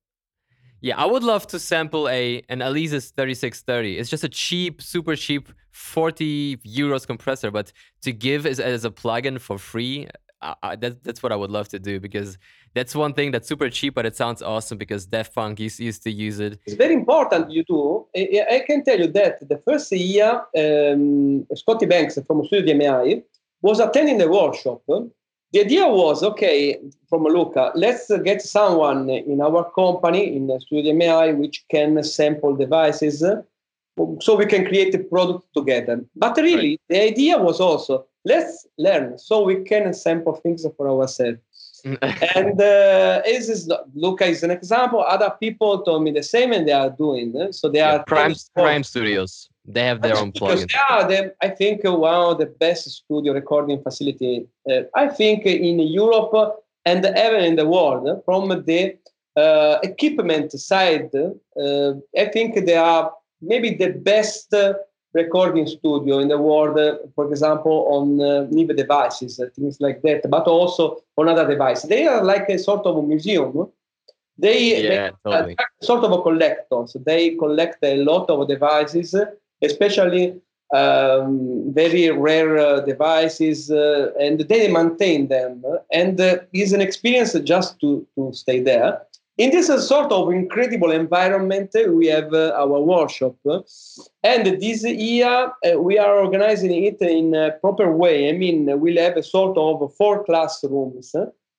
Yeah, I would love to sample a an Alesis 3630. It's just a cheap, super cheap 40 euros compressor, but to give as, as a plugin for free, I, I, that, that's what I would love to do because that's one thing that's super cheap, but it sounds awesome because Daft Punk used, used to use it. It's very important you do. I, I can tell you that the first year, um, Scotty Banks from Studio DMI was attending the workshop the idea was okay from Luca, let's get someone in our company in the Studio DMI which can sample devices so we can create a product together. But really, right. the idea was also let's learn so we can sample things for ourselves. and uh, this is Luca is an example. Other people told me the same, and they are doing. So they yeah, are Prime Prime Studios. They have their own plugins. Yeah, they, I think one of the best studio recording facility. Uh, I think in Europe and even in the world from the uh, equipment side. Uh, I think they are maybe the best recording studio in the world, uh, for example, on uh, devices, uh, things like that, but also on other devices. They are like a sort of a museum. They, yeah, they totally. sort of a collectors. They collect a lot of devices, especially um, very rare uh, devices, uh, and they maintain them. And uh, it's an experience just to, to stay there in this sort of incredible environment, we have uh, our workshop. And this year, uh, we are organizing it in a proper way. I mean, we'll have a sort of four classrooms.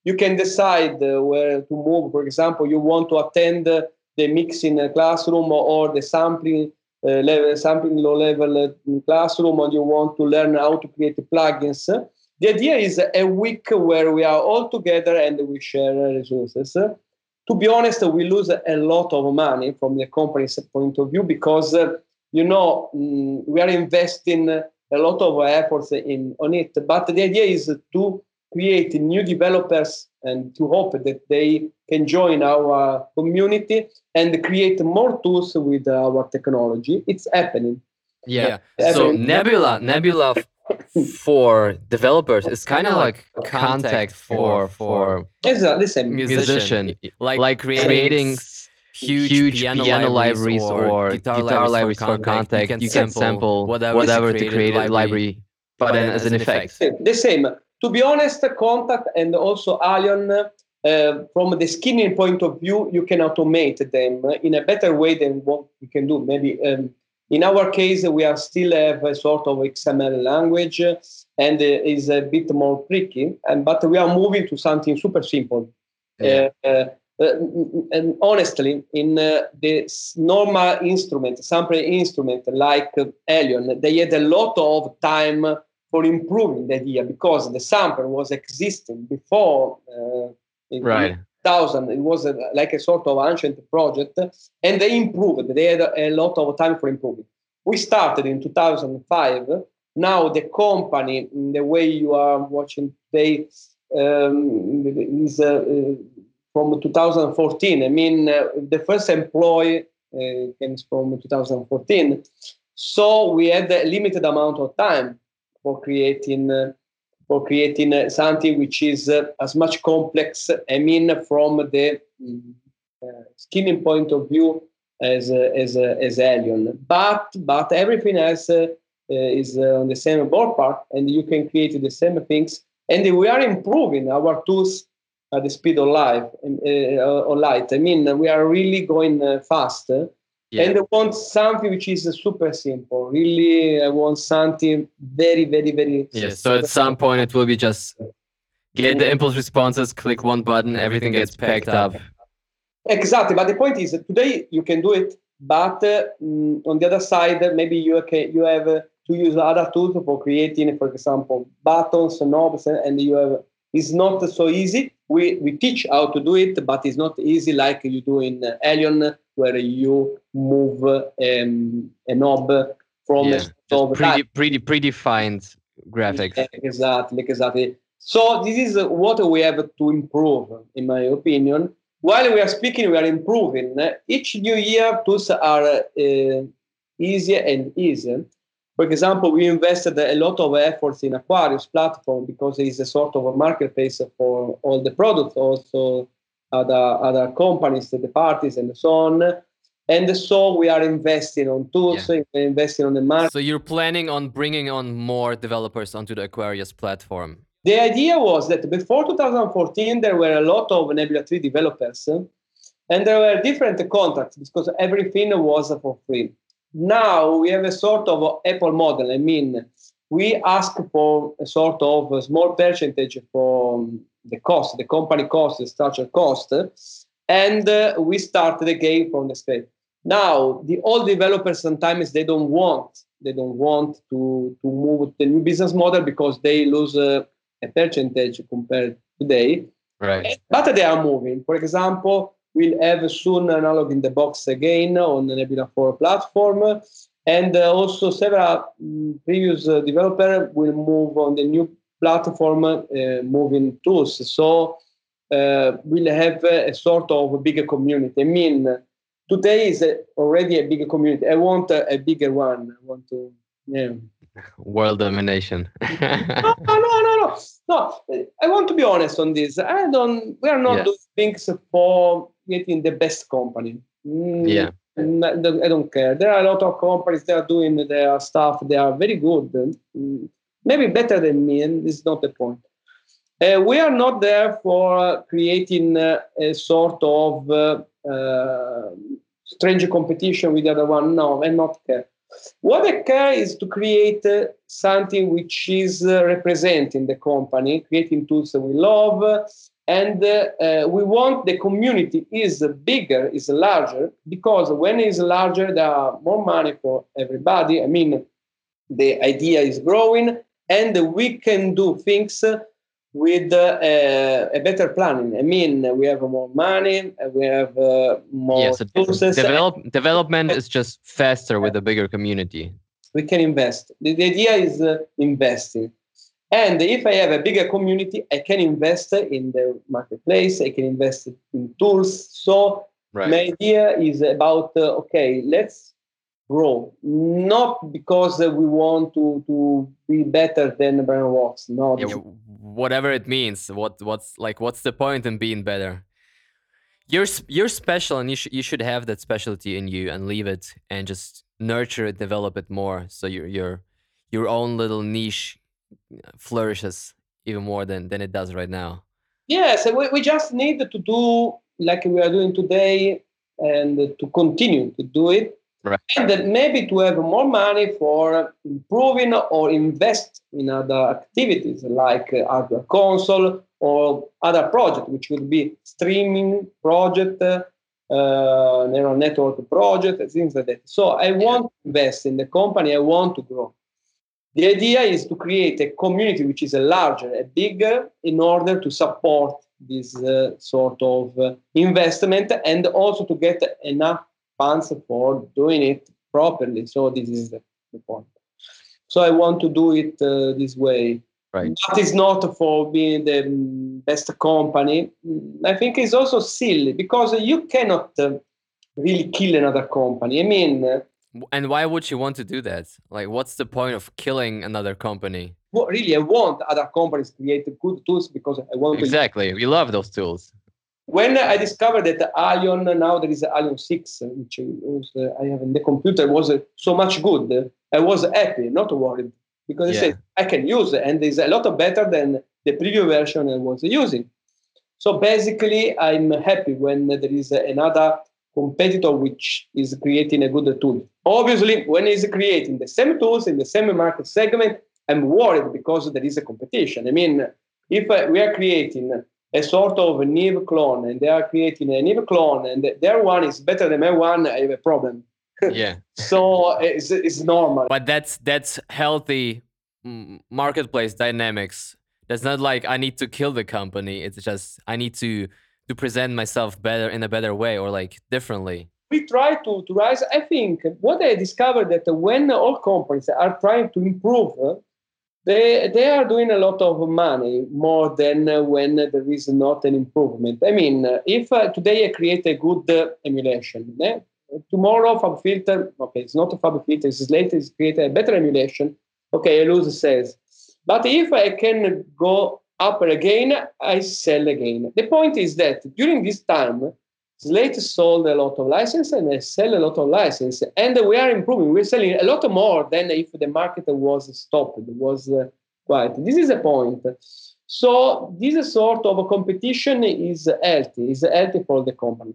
You can decide uh, where to move. For example, you want to attend the mixing classroom or the sampling uh, level, sampling low level classroom, and you want to learn how to create plugins. The idea is a week where we are all together and we share resources to be honest, we lose a lot of money from the company's point of view because, uh, you know, mm, we are investing a lot of efforts in on it. But the idea is to create new developers and to hope that they can join our community and create more tools with our technology. It's happening. Yeah. yeah. So Nebula, Nebula for developers it's kind of like Kontakt for for exactly same. musician. Like like creating huge, huge piano, piano libraries or guitar, guitar libraries for Kontakt. You can, sample whatever, whatever the created library but then as an effect. The same to be honest Kontakt and also Alion uh, from the skinning point of view you can automate them in a better way than what we can do maybe um, in our case, we are still have a sort of XML language and is a bit more tricky, and, but we are moving to something super simple. Yeah. Uh, uh, and honestly, in uh, the normal instrument, sample instrument like Alion, they had a lot of time for improving the idea because the sample was existing before. Uh, right. Thousand. It was a, like a sort of ancient project, and they improved. They had a lot of time for improving. We started in 2005. Now the company, the way you are watching today, um, is uh, from 2014. I mean, uh, the first employee uh, came from 2014. So we had a limited amount of time for creating uh, for creating uh, something which is uh, as much complex, I mean, from the skinning point of view as as as Alion. But but everything else is on the same ballpark, and you can create the same things. And we are improving our tools at the speed of light. Uh, light. I mean, we are really going uh, fast. Yeah. And I want something which is super simple. Really, I want something very, very, very. Yeah. So at some point, it will be just get the impulse responses, click one button, everything gets packed up. Exactly. But the point is, today you can do it, but uh, on the other side, maybe you can you have uh, to use other tools for creating, for example, buttons, and knobs, and you have. It's not so easy. We we teach how to do it, but it's not easy like you do in uh, Alion where you move um, a knob from yeah, a pretty, pretty predefined graphics. Yeah, exactly, exactly. So this is what we have to improve, in my opinion. While we are speaking, we are improving. Each new year, tools are uh, easier and easier. For example, we invested a lot of efforts in Aquarius platform because it is a sort of a marketplace for all the products, also other other companies, the parties, and so on. And so we are investing on tools, yeah. investing on the market. So you're planning on bringing on more developers onto the Aquarius platform. The idea was that before 2014 there were a lot of Nebula 3 developers, and there were different contracts because everything was for free. Now we have a sort of Apple model. I mean, we ask for a sort of a small percentage for the cost, the company cost, the structure cost, and uh, we start the game from the state. Now, the old developers sometimes they don't want they don't want to to move the new business model because they lose uh, a percentage compared today. Right. But they are moving. For example, we'll have soon analog in the box again on the Nebula 4 platform. and uh, also several um, previous uh, developer will move on the new platform uh, moving tools. So uh, we'll have a, a sort of a bigger community. I mean, today is a, already a bigger community. I want a, a bigger one. I want to, yeah. World domination. no, no, no, no, no. I want to be honest on this. I don't. We are not doing things for getting the best company. Mm, yeah. I don't care. There are a lot of companies that are doing their stuff. They are very good, mm, maybe better than me, and is not the point. Uh, we are not there for creating uh, a sort of uh, uh strange competition with the other one. No, I not care. What I care is to create uh, something which is uh, representing the company, creating tools that we love, and we want the community is bigger, is larger, because when it's larger, there are more money for everybody. I mean, the idea is growing, and we can do things with uh, a better planning. I mean, we have more money, we have uh, more yes, resources. Develop, development is just faster with a bigger community. We can invest. The, the idea is uh, investing. And if I have a bigger community, I can invest in the marketplace, I can invest in tools. So right. my idea is about uh, okay, let's grow, not because uh, we want to, to be better than Brainworx. No, yeah, whatever it means. What what's like what's the point in being better? You're you're special, and you should you should have that specialty in you and leave it and just nurture it, develop it more. So your your your own little niche flourishes even more than than it does right now. Yes, we, we just need to do like we are doing today and to continue to do it. Right. And maybe to have more money for improving or invest in other activities like hardware console or other project, which would be streaming project, uh, neural network project, things like that. So I want to invest in the company. I want to grow. The idea is to create a community which is a larger, a bigger, in order to support this uh, sort of uh, investment and also to get enough funds for doing it properly. So this is the, the point. So I want to do it uh, this way. Right. That is not for being the best company. I think it's also silly because you cannot uh, really kill another company. I mean, and why would you want to do that? Like, what's the point of killing another company? Well, really, I want other companies to create good tools because I want exactly. To... We love those tools. When I discovered that Ion, now there is Ion six, which was, uh, I have in the computer, was uh, so much good. I was happy, not worried, because yeah. I said I can use it, and it's a lot better than the previous version I was using. So basically, I'm happy when there is another competitor which is creating a good tool. Obviously, when he's creating the same tools in the same market segment, I'm worried because there is a competition. I mean, if uh, we are creating a sort of a Neve clone and they are creating a Neve clone and their one is better than my one, I have a problem. Yeah. so it's, it's normal. But that's that's healthy marketplace dynamics. That's not like I need to kill the company. It's just I need to to present myself better in a better way or like differently we try to, to rise i think what i discovered that when all companies are trying to improve they, they are doing a lot of money more than when there is not an improvement. I mean, if uh, today I create a good uh, emulation, eh? tomorrow FabFilter, okay, it's not a FabFilter, it's later, it's create a better emulation, okay, I lose sales. But if I can go up again, I sell again. The point is that during this time, Slate sold a lot of license and they sell a lot of license, and we are improving. We're selling a lot more than if the market was stopped, was uh, quiet. This is a point. So this sort of competition is healthy, is healthy for the company.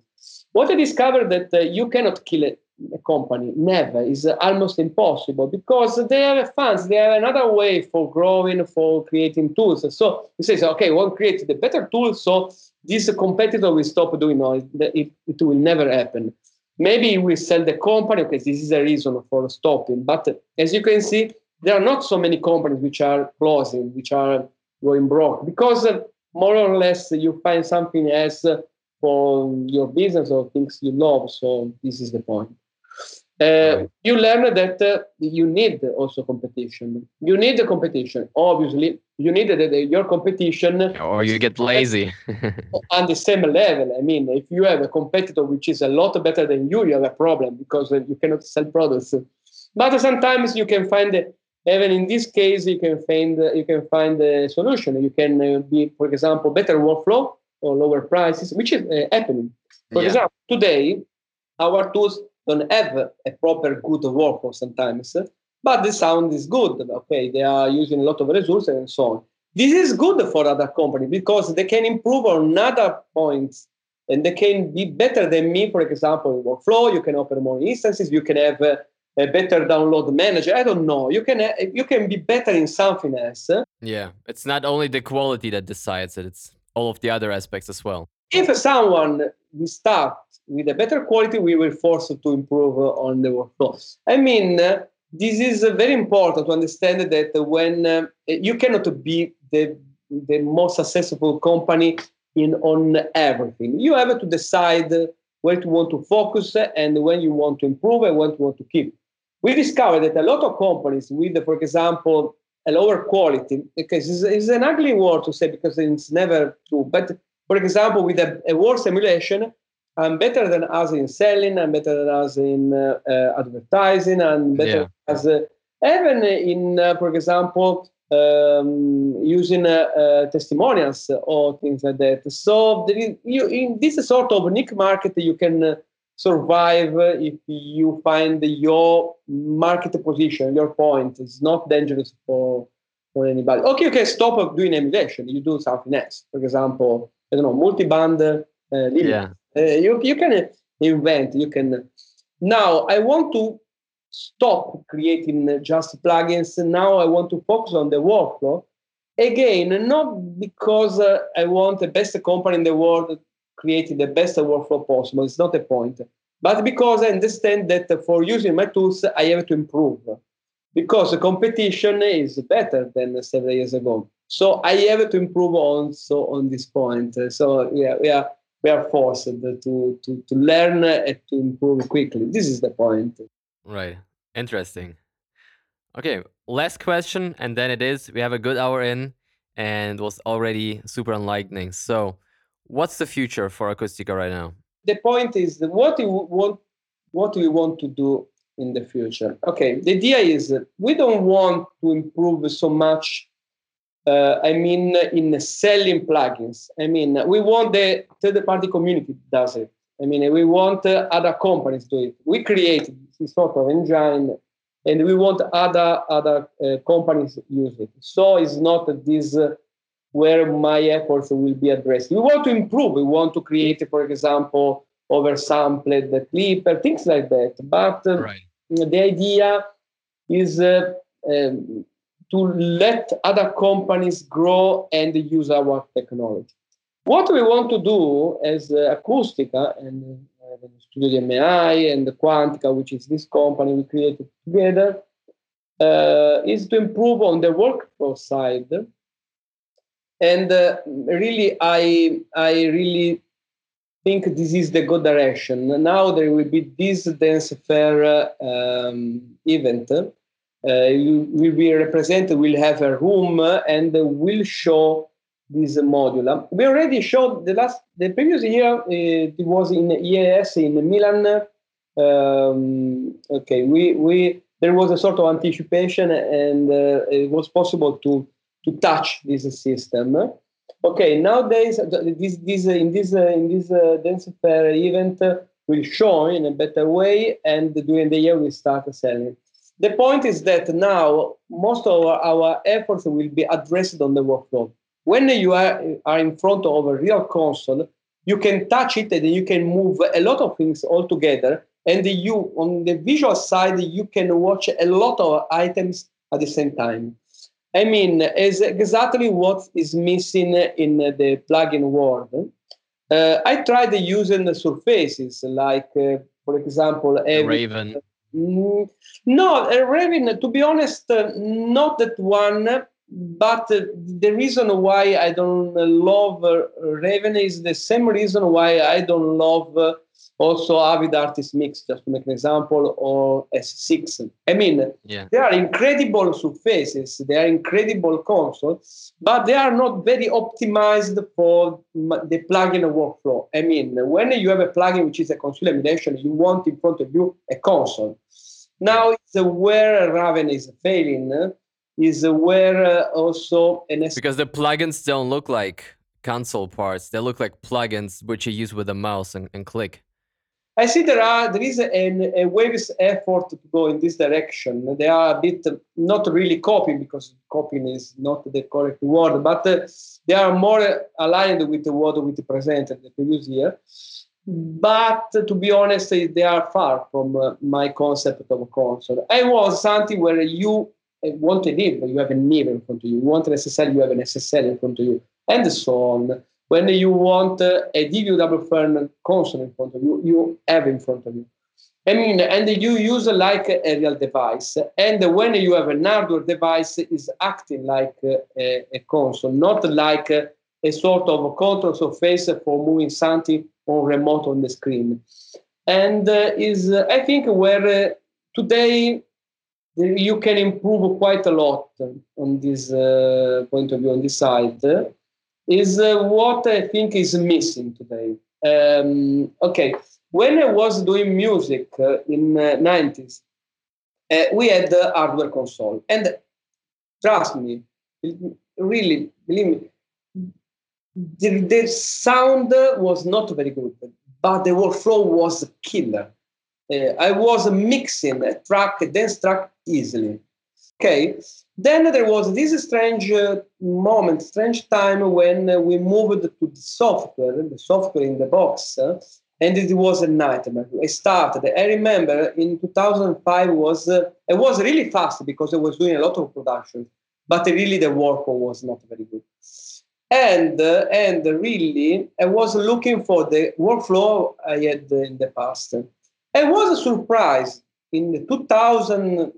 What I discovered that uh, you cannot kill a company never is almost impossible because they have funds they have another way for growing for creating tools so you say okay we'll create the better tools so this competitor will stop doing it, it, it will never happen. Maybe we sell the company. Okay this is a reason for stopping. But uh, as you can see there are not so many companies which are closing which are going broke. Because uh, more or less you find something else uh, for your business or things you love. So this is the point Uh, you learn that uh, you need also competition. You need the competition. Obviously, you need that your competition. Or you get lazy. on the same level. I mean, if you have a competitor which is a lot better than you, you have a problem because uh, you cannot sell products. But sometimes you can find, even in this case, you can find you can find a solution. You can uh, be, for example, better workflow or lower prices, which is uh, happening. For yeah. example, today our tools don't have a proper good workflow sometimes, but the sound is good. Okay, they are using a lot of resources and so on. This is good for other companies because they can improve on other points and they can be better than me, for example, in workflow. You can open more instances. You can have a, a better download manager. I don't know. You can you can be better in something else. Yeah, it's not only the quality that decides it; it's all of the other aspects as well. If someone we start with a better quality, we will force to improve on the workflow. I mean, this is very important to understand that when uh, you cannot be the, the most successful company in on everything, you have to decide where to want to focus and when you want to improve and when you want to keep. We discovered that a lot of companies with, for example, a lower quality, because it's, it's an ugly word to say because it's never true, but for example, with a, a word simulation, I'm better than us in selling, I'm better than us in uh, uh, advertising, and better yeah. as uh, even in, uh, for example, um, using uh, uh, testimonials or things like that. So is, you, in this sort of niche market, you can survive if you find your market position, your point. It's not dangerous for for anybody. Okay, can stop doing emulation. You do something else. For example, I don't know, multi-band uh, yeah. Uh, you, you can invent, you can. Now, I want to stop creating just plugins. Now I want to focus on the workflow. Again, not because uh, I want the best company in the world creating the best workflow possible. It's not a point. But because I understand that for using my tools, I have to improve. Because the competition is better than several years ago. So I have to improve also on this point. So yeah, yeah we are forced to, to, to learn and to improve quickly. This is the point. Right. Interesting. Okay, last question, and then it is we have a good hour in and was already super enlightening. So, what's the future for Acustica right now? The point is that what we want, what we want to do in the future. Okay, the idea is that we don't want to improve so much uh, I mean, in selling plugins. I mean, we want the third-party community does it. I mean, we want uh, other companies to do it. We create this sort of engine, and we want other other uh, companies use it. So it's not this uh, where my efforts will be addressed. We want to improve. We want to create, for example, oversampled the clip, things like that. But uh, right. the idea is uh, um, to let other companies grow and use our technology. What we want to do as uh, Acustica and uh, Studio DMI and Quantica, which is this company we created together, uh, is to improve on the workflow side. And uh, really, I, I really think this is the good direction. Now there will be this dance fair um, event will be represented, will have a room uh, and will show this module. Um, we already showed the last, the previous year, uh, it was in EAS in Milan. Um, okay, we, we, there was a sort of anticipation and uh, it was possible to, to touch this system. Okay, nowadays, this, this, in this, in this uh, dance fair event, will show in a better way and during the year we start selling the point is that now most of our, our, efforts will be addressed on the workflow. When you are, are in front of a real console, you can touch it and you can move a lot of things all together. And you, on the visual side, you can watch a lot of items at the same time. I mean, is exactly what is missing in the plugin world. Uh, I tried using the surfaces, like, uh, for example, Raven. Mm, no, uh, Raven, to be honest, uh, not that one. But uh, the reason why I don't love uh, Raven is the same reason why I don't love uh, also Avid Artist Mix, just to make an example, or S6. I mean, yeah. they are incredible surfaces, they are incredible consoles, but they are not very optimized for the plugin workflow. I mean, when you have a plugin which is a console emulation, you want in front of you a console. Now it's where Raven is failing, is where uh, also an because the plugins don't look like console parts; they look like plugins which you use with a mouse and, and click. I see there are there is an, a Waves effort to go in this direction. They are a bit not really copying because copying is not the correct word, but uh, they are more aligned with the what we presented the previous year. But to be honest, they are far from uh, my concept of a console. I was something where you uh, want a Neve, you have a Neve in front of you. You want an SSL, you have an SSL in front of you, and so on. When you want uh, a DW Fearn console in front of you, you have in front of you. I mean, and you use like a real device. And when you have an hardware device, is acting like a, a console, not like a, a sort of a control surface for moving something on remote on the screen. And uh, is uh, I think where uh, today you can improve quite a lot on this uh, point of view on this side is uh, what I think is missing today. Um, okay, when I was doing music uh, in uh, 90s, uh, we had the hardware console. And trust me, really, believe me, the, the sound was not very good, but the workflow was killer. Uh, I was mixing a track, a dance track easily. Okay, then there was this strange uh, moment, strange time when uh, we moved to the software, the software in the box, uh, and it was a nightmare. I started. I remember in 2005 was uh, it was really fast because I was doing a lot of production, but really the workflow was not very good. And uh, and really, I was looking for the workflow I had in the past. I was surprised in 2000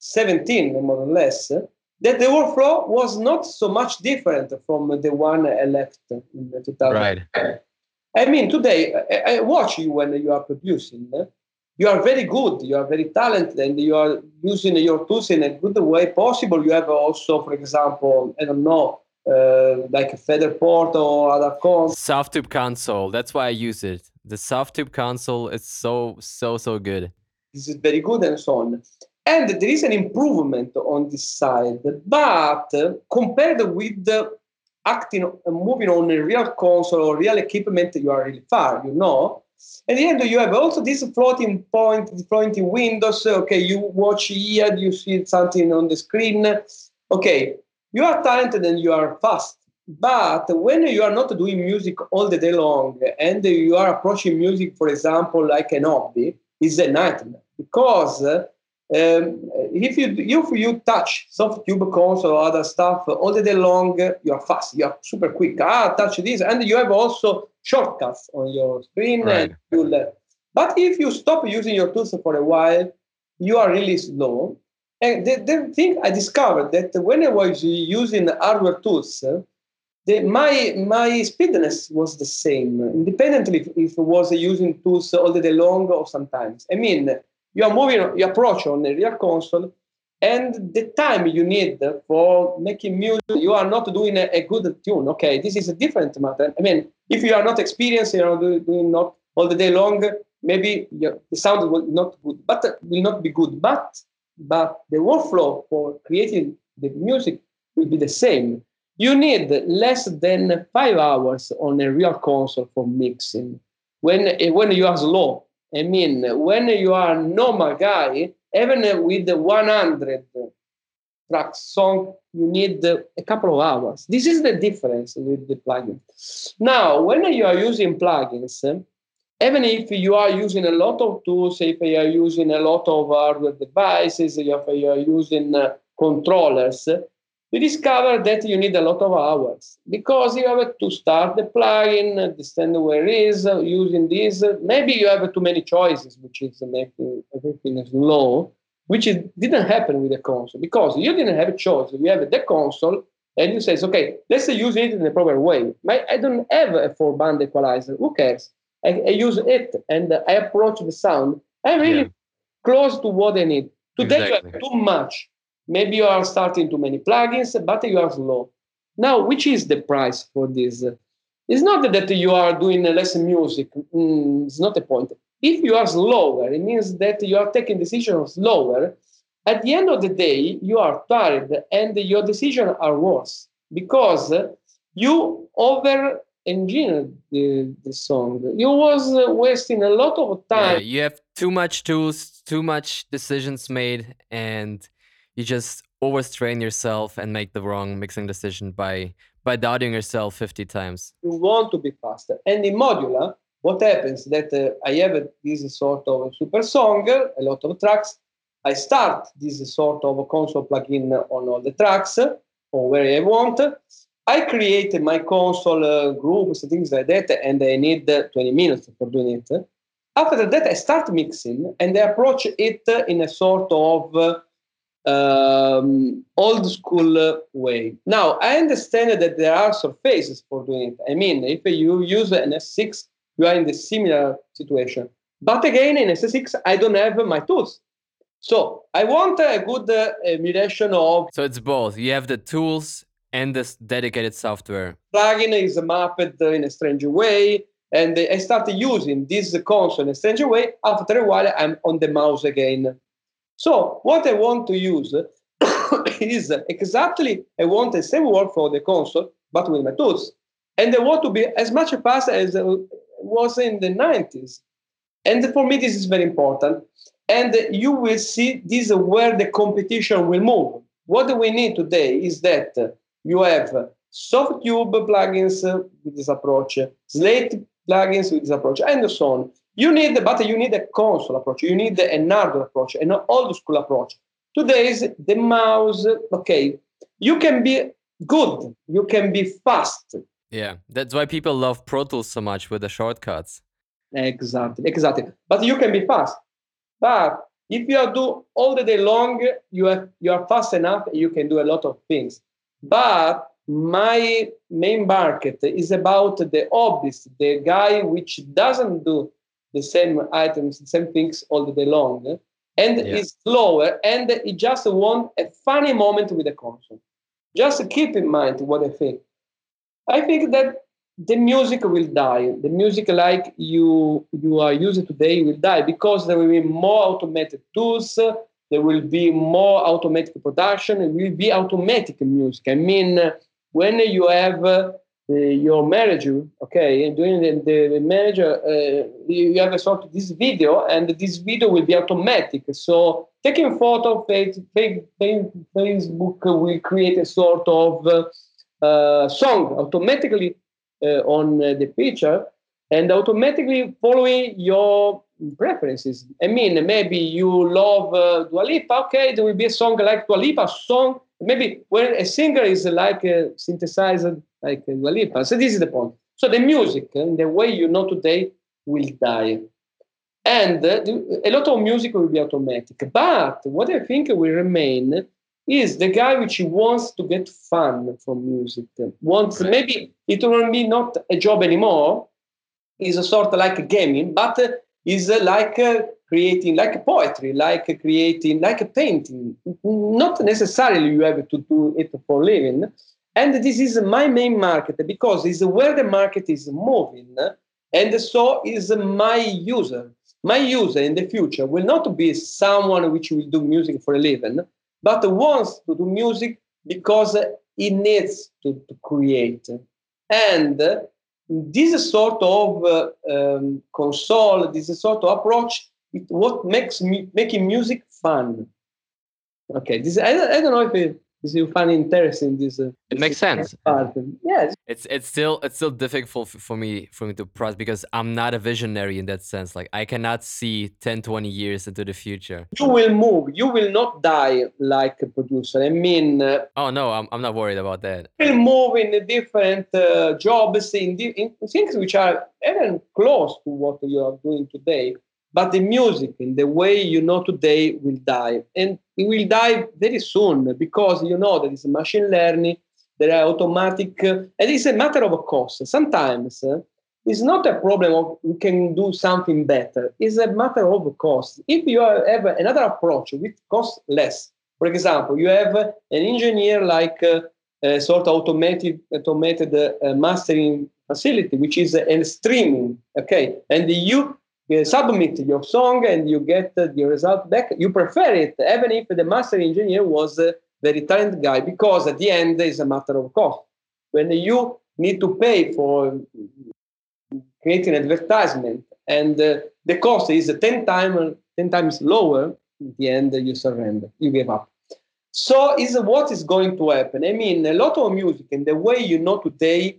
17, more or less, that the workflow was not so much different from the one I left in 2000. Right. I mean, today, I watch you when you are producing. You are very good, you are very talented, and you are using your tools in a good way possible. You have also, for example, I don't know, uh, like a FaderPort or other cons. Softube console. That's why I use it. The Softube console is so so so good. This is very good and so on. And there is an improvement on this side, but compared with acting, moving on a real console or real equipment, you are really far, you know. At the end, you have also this floating point, floating windows. Okay, you watch here, you see something on the screen. Okay, you are talented and you are fast. But when you are not doing music all the day long and you are approaching music, for example, like an hobby, is a nightmare because um, if you if you touch Softube console or other stuff all the day long, you're fast, you're super quick. Ah, touch this, and you have also shortcuts on your screen. Right. But if you stop using your tools for a while, you are really slow. And the, the thing I discovered that when I was using hardware tools, the, my my speediness was the same, independently if, if I was using tools all the day long or sometimes. I mean you are moving you approach on a real console and the time you need for making music you are not doing a, a good tune. Okay this is a different matter. I mean if you are not experienced you are doing not all the day long maybe the sound will not good but uh, will not be good. But but the workflow for creating the music will be the same. You need less than five hours on a real console for mixing. When uh, when you are slow I mean, when you are a normal guy, even with the 100 track song, you need a couple of hours. This is the difference with the plugin. Now, when you are using plugins, even if you are using a lot of tools, if you are using a lot of hardware devices, if you are using uh, controllers, we discovered that you need a lot of hours because you have to start the plugin, understand where it is, uh, using this. Uh, maybe you have too many choices, which is making everything slow, which didn't happen with the console because you didn't have a choice. You have the console and you say, okay, let's use it in the proper way. I don't have a four band equalizer. Who cares? I, I use it and I approach the sound. I'm really Yeah. close to what I need. Today you have too much. Maybe you are starting too many plugins, but you are slow. Now, which is the price for this? It's not that you are doing less music. Mm, it's not the point. If you are slower, it means that you are taking decisions slower. At the end of the day, you are tired and your decisions are worse because you over engineered the, the song. You was wasting a lot of Yeah, time. you have too much tools, too much decisions made, and you just overstrain yourself and make the wrong mixing decision by by doubting yourself 50 times. you want to be faster. And in modular, what happens that uh, I have a- this sort of super song, a lot of tracks. I start this sort of console plugin on all the tracks or where I want. I create my console uh, groups, things like that, and I need uh, 20 minutes for doing it. After that, I start mixing and I approach it in a sort of uh, um, old school way. Now, I understand that there are surfaces for doing it. I mean, if you use an S6, you are in the similar situation. But again, in S6, I don't have my tools. So I want a good uh, emulation of So it's both. You have the tools and this dedicated software. plugin is mapped in a strange way. And I started using this console in a strange way. After a while, I'm on the mouse again. So what I want to use is exactly I want the same work for the console, but with my tools. And I want to be as much fast as it was in the 90s. And for me, this is very important. And you will see this is where the competition will move. What we need today is that you have Softube plugins with this approach, Slate plugins with this approach, and so on. You need, but you need a console approach. You need an hardware approach, an old school approach. Today's the mouse. Okay, you can be good, you can be fast. Yeah, that's why people love Pro Tools so much with the shortcuts. Exactly, exactly. But you can be fast. But if you are do all the day long, you have you are fast enough. You can do a lot of things. But my main market is about the hobbyist, the guy which doesn't do the same items, the same things all the day long, eh? and Yeah. is slower, and it just want a funny moment with the concert. Just keep in mind what I think. I think that the music will die. The music like you you are using today will die because there will be more automated tools. There will be more automatic production. It will be automatic music. I mean, when you have uh, your manager, okay, and doing the, the manager, uh, you have a sort of this video, and this video will be automatic. So taking photo, face, face, Facebook will create a sort of uh, uh, song automatically uh, on uh, the picture and automatically following your preferences. I mean, maybe you love uh, Dua Lipa, okay, there will be a song like Dua Lipa song. Maybe when a singer is like uh, synthesized like Dua Lipa. So this is the point. So the music and the way you know today will die. And uh, a lot of music will be automatic. But what I think will remain is the guy which wants to get fun from music. Wants Right. maybe it will be not a job anymore. Is a sort of like gaming, but is uh, like uh, creating, like poetry, like creating, like a painting. Not necessarily you have to do it for living. And this is my main market because it's where the market is moving, and so is my user. My user in the future will not be someone which will do music for a living, but wants to do music because he needs to, to create. And this sort of uh, um, console, this sort of approach, it, what makes me, making music fun. Okay, this I, don't- I don't know if it, you find interesting. This uh, It makes sense. part. Yes, It's it's still it's still difficult f- for me for me to process because I'm not a visionary in that sense. Like I cannot see 10, 20 years into the future. you will move. You will not die like a producer. I mean, uh, Oh no, I'm I'm not worried about that. will move in the different uh, jobs in, di- in things which are even close to what you are doing today. But the music, in the way you know today, will die, and it will die very soon because you know there is machine learning, there are automatic, uh, and it's a matter of cost. Sometimes uh, it's not a problem of we can do something better. It's a matter of cost. If you have another approach which costs less, for example, you have an engineer like uh, a sort of automated automated uh, mastering facility, which is a streaming. Okay, and you uh, submit your song and you get the result back. You prefer it, even if the master engineer was a very talented guy, because at the end it's a matter of cost. When you need to pay for creating advertisement and uh, the cost is 10 times 10 times lower in the end you surrender you give up so is what is going to happen i mean a lot of music and the way you know today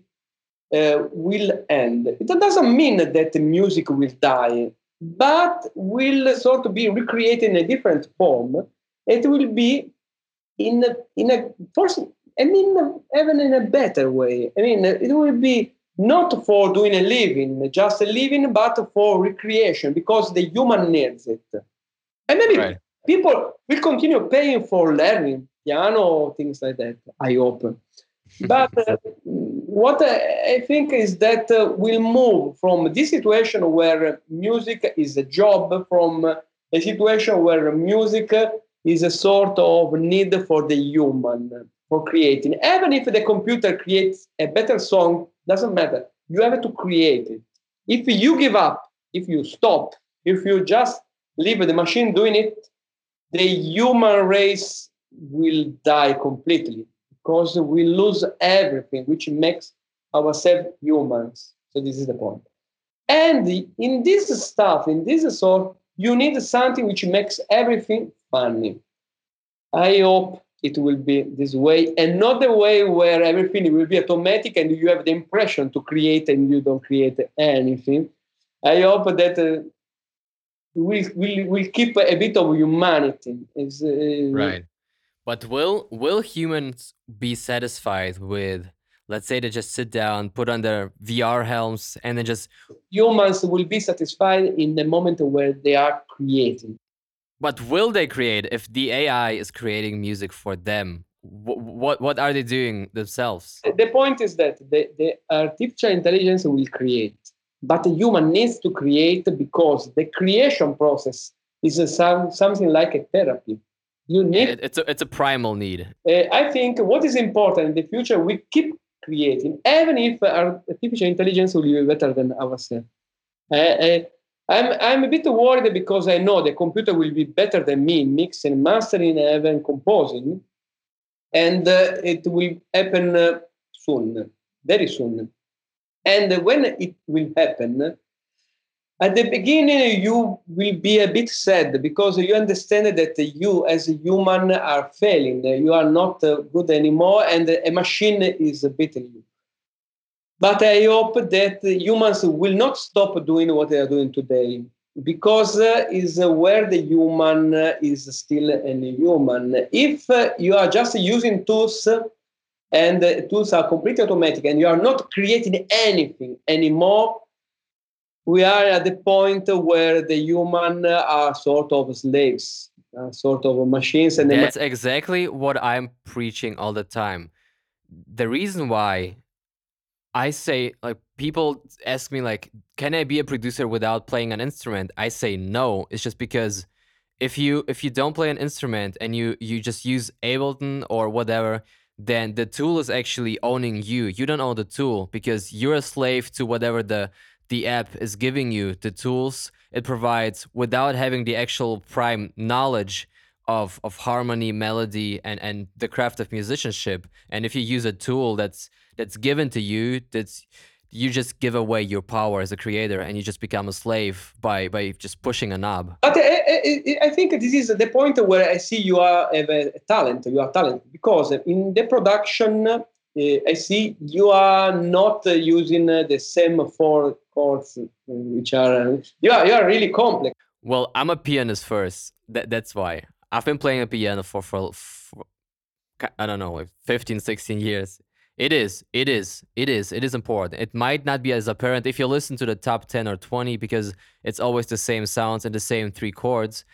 uh, will end it doesn't mean that the music will die but will sort of be recreated in a different form it will be in a, in a first i mean even in a better way i mean it will be not for doing a living, just a living, but for recreation because the human needs it. And maybe right. people will continue paying for learning piano, things like that. I hope. But uh, what I think is that uh, we'll move from this situation where music is a job, from a situation where music is a sort of need for the human for creating. Even if the computer creates a better song doesn't matter. You have to create it. If you give up, if you stop, if you just leave the machine doing it, the human race will die completely because we lose everything which makes ourselves humans. So this is the point. And in this stuff, in this sort, you need something which makes everything funny. I hope it will be this way and not the way where everything will be automatic and you have the impression to create and you don't create anything. I hope that uh, we'll, we'll, we'll keep a bit of humanity. Uh, right. But will will humans be satisfied with, let's say, they just sit down, put on their VR helms, and then just humans will be satisfied in the moment where they are creating. But will they create if the AI is creating music for them? What what, what are they doing themselves? The point is that the, the artificial intelligence will create, but the human needs to create because the creation process is a, some, something like a therapy. You need yeah, it's a it's a primal need. Uh, I think what is important in the future we keep creating, even if artificial intelligence will be better than ourselves. Uh, uh, I'm, I'm a bit worried because I know the computer will be better than me mixing, mastering, and even composing. And uh, it will happen uh, soon, very soon. And when it will happen, at the beginning you will be a bit sad because you understand that you as a human are failing you are not uh, good anymore and a machine is beating you but I hope that humans will not stop doing what they are doing today because uh, is where the human uh, is still a human. If uh, you are just using tools and the tools are completely automatic and you are not creating anything anymore, we are at the point where the human are sort of slaves, uh, sort of machines. And that's ma- exactly what I'm preaching all the time. The reason why I say like people ask me like, can I be a producer without playing an instrument? I say no. It's just because if you if you don't play an instrument and you you just use Ableton or whatever, then the tool is actually owning you. You don't own the tool because you're a slave to whatever the the app is giving you. The tools it provides without having the actual prime knowledge of of harmony, melody, and and the craft of musicianship. And if you use a tool that's that's given to you that's you just give away your power as a creator and you just become a slave by by just pushing a knob but i, I, I think this is the point where i see you are a talent you are talented because in the production uh, i see you are not uh, using uh, the same four chords which are you are, you are really complex well i'm a pianist first that, that's why i've been playing a piano for, for, for i don't know like 15 16 years it is. It is. It is. It is important. It might not be as apparent if you listen to the top 10 or 20 because it's always the same sounds and the same three chords.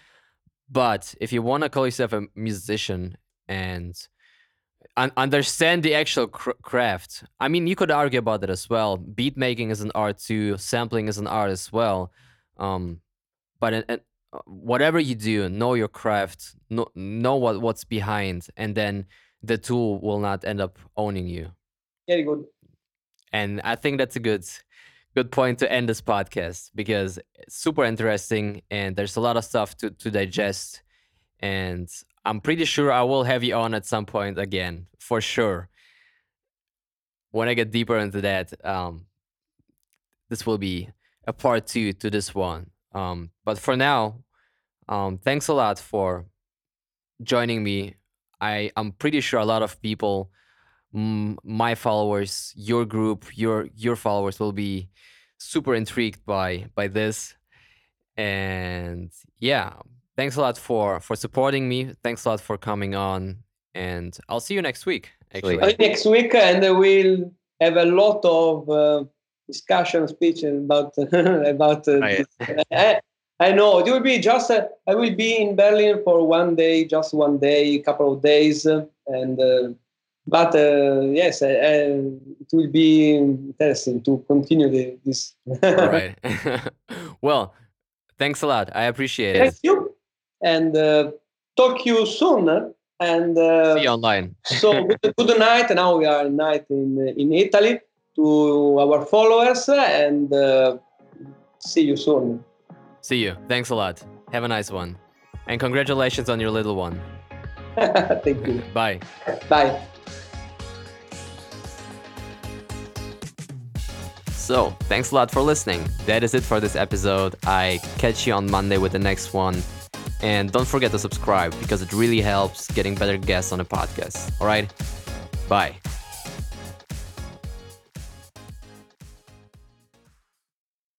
But if you want to call yourself a musician and un- understand the actual cr- craft. I mean, you could argue about that as well. Beat making is an art too. Sampling is an art as well. Um, but uh, whatever you do, know your craft. Know, know what what's behind, and then the tool will not end up owning you. Very good. And I think that's a good good point to end this podcast because it's super interesting and there's a lot of stuff to, to digest. And I'm pretty sure I will have you on at some point again, for sure. When I get deeper into that, um, this will be a part two to this one. Um, but for now, um, thanks a lot for joining me. I, I'm pretty sure a lot of people my followers, your group, your your followers will be super intrigued by by this. And yeah, thanks a lot for for supporting me. Thanks a lot for coming on, and I'll see you next week. Actually, next week, and we'll have a lot of uh, discussion, speech about about. Uh, I, I know it will be just. Uh, I will be in Berlin for one day, just one day, a couple of days, and uh, but uh, yes, uh, it will be interesting to continue the, this. right. well, thanks a lot. I appreciate Thank it. Thank you, and uh, talk you soon. And uh, see you online. so good, good, night. Now we are night in in Italy to our followers, and uh, see you soon. See you. Thanks a lot. Have a nice one, and congratulations on your little one. Thank you. Bye. Bye. So, thanks a lot for listening. That is it for this episode. I catch you on Monday with the next one. And don't forget to subscribe because it really helps getting better guests on the podcast. All right? Bye.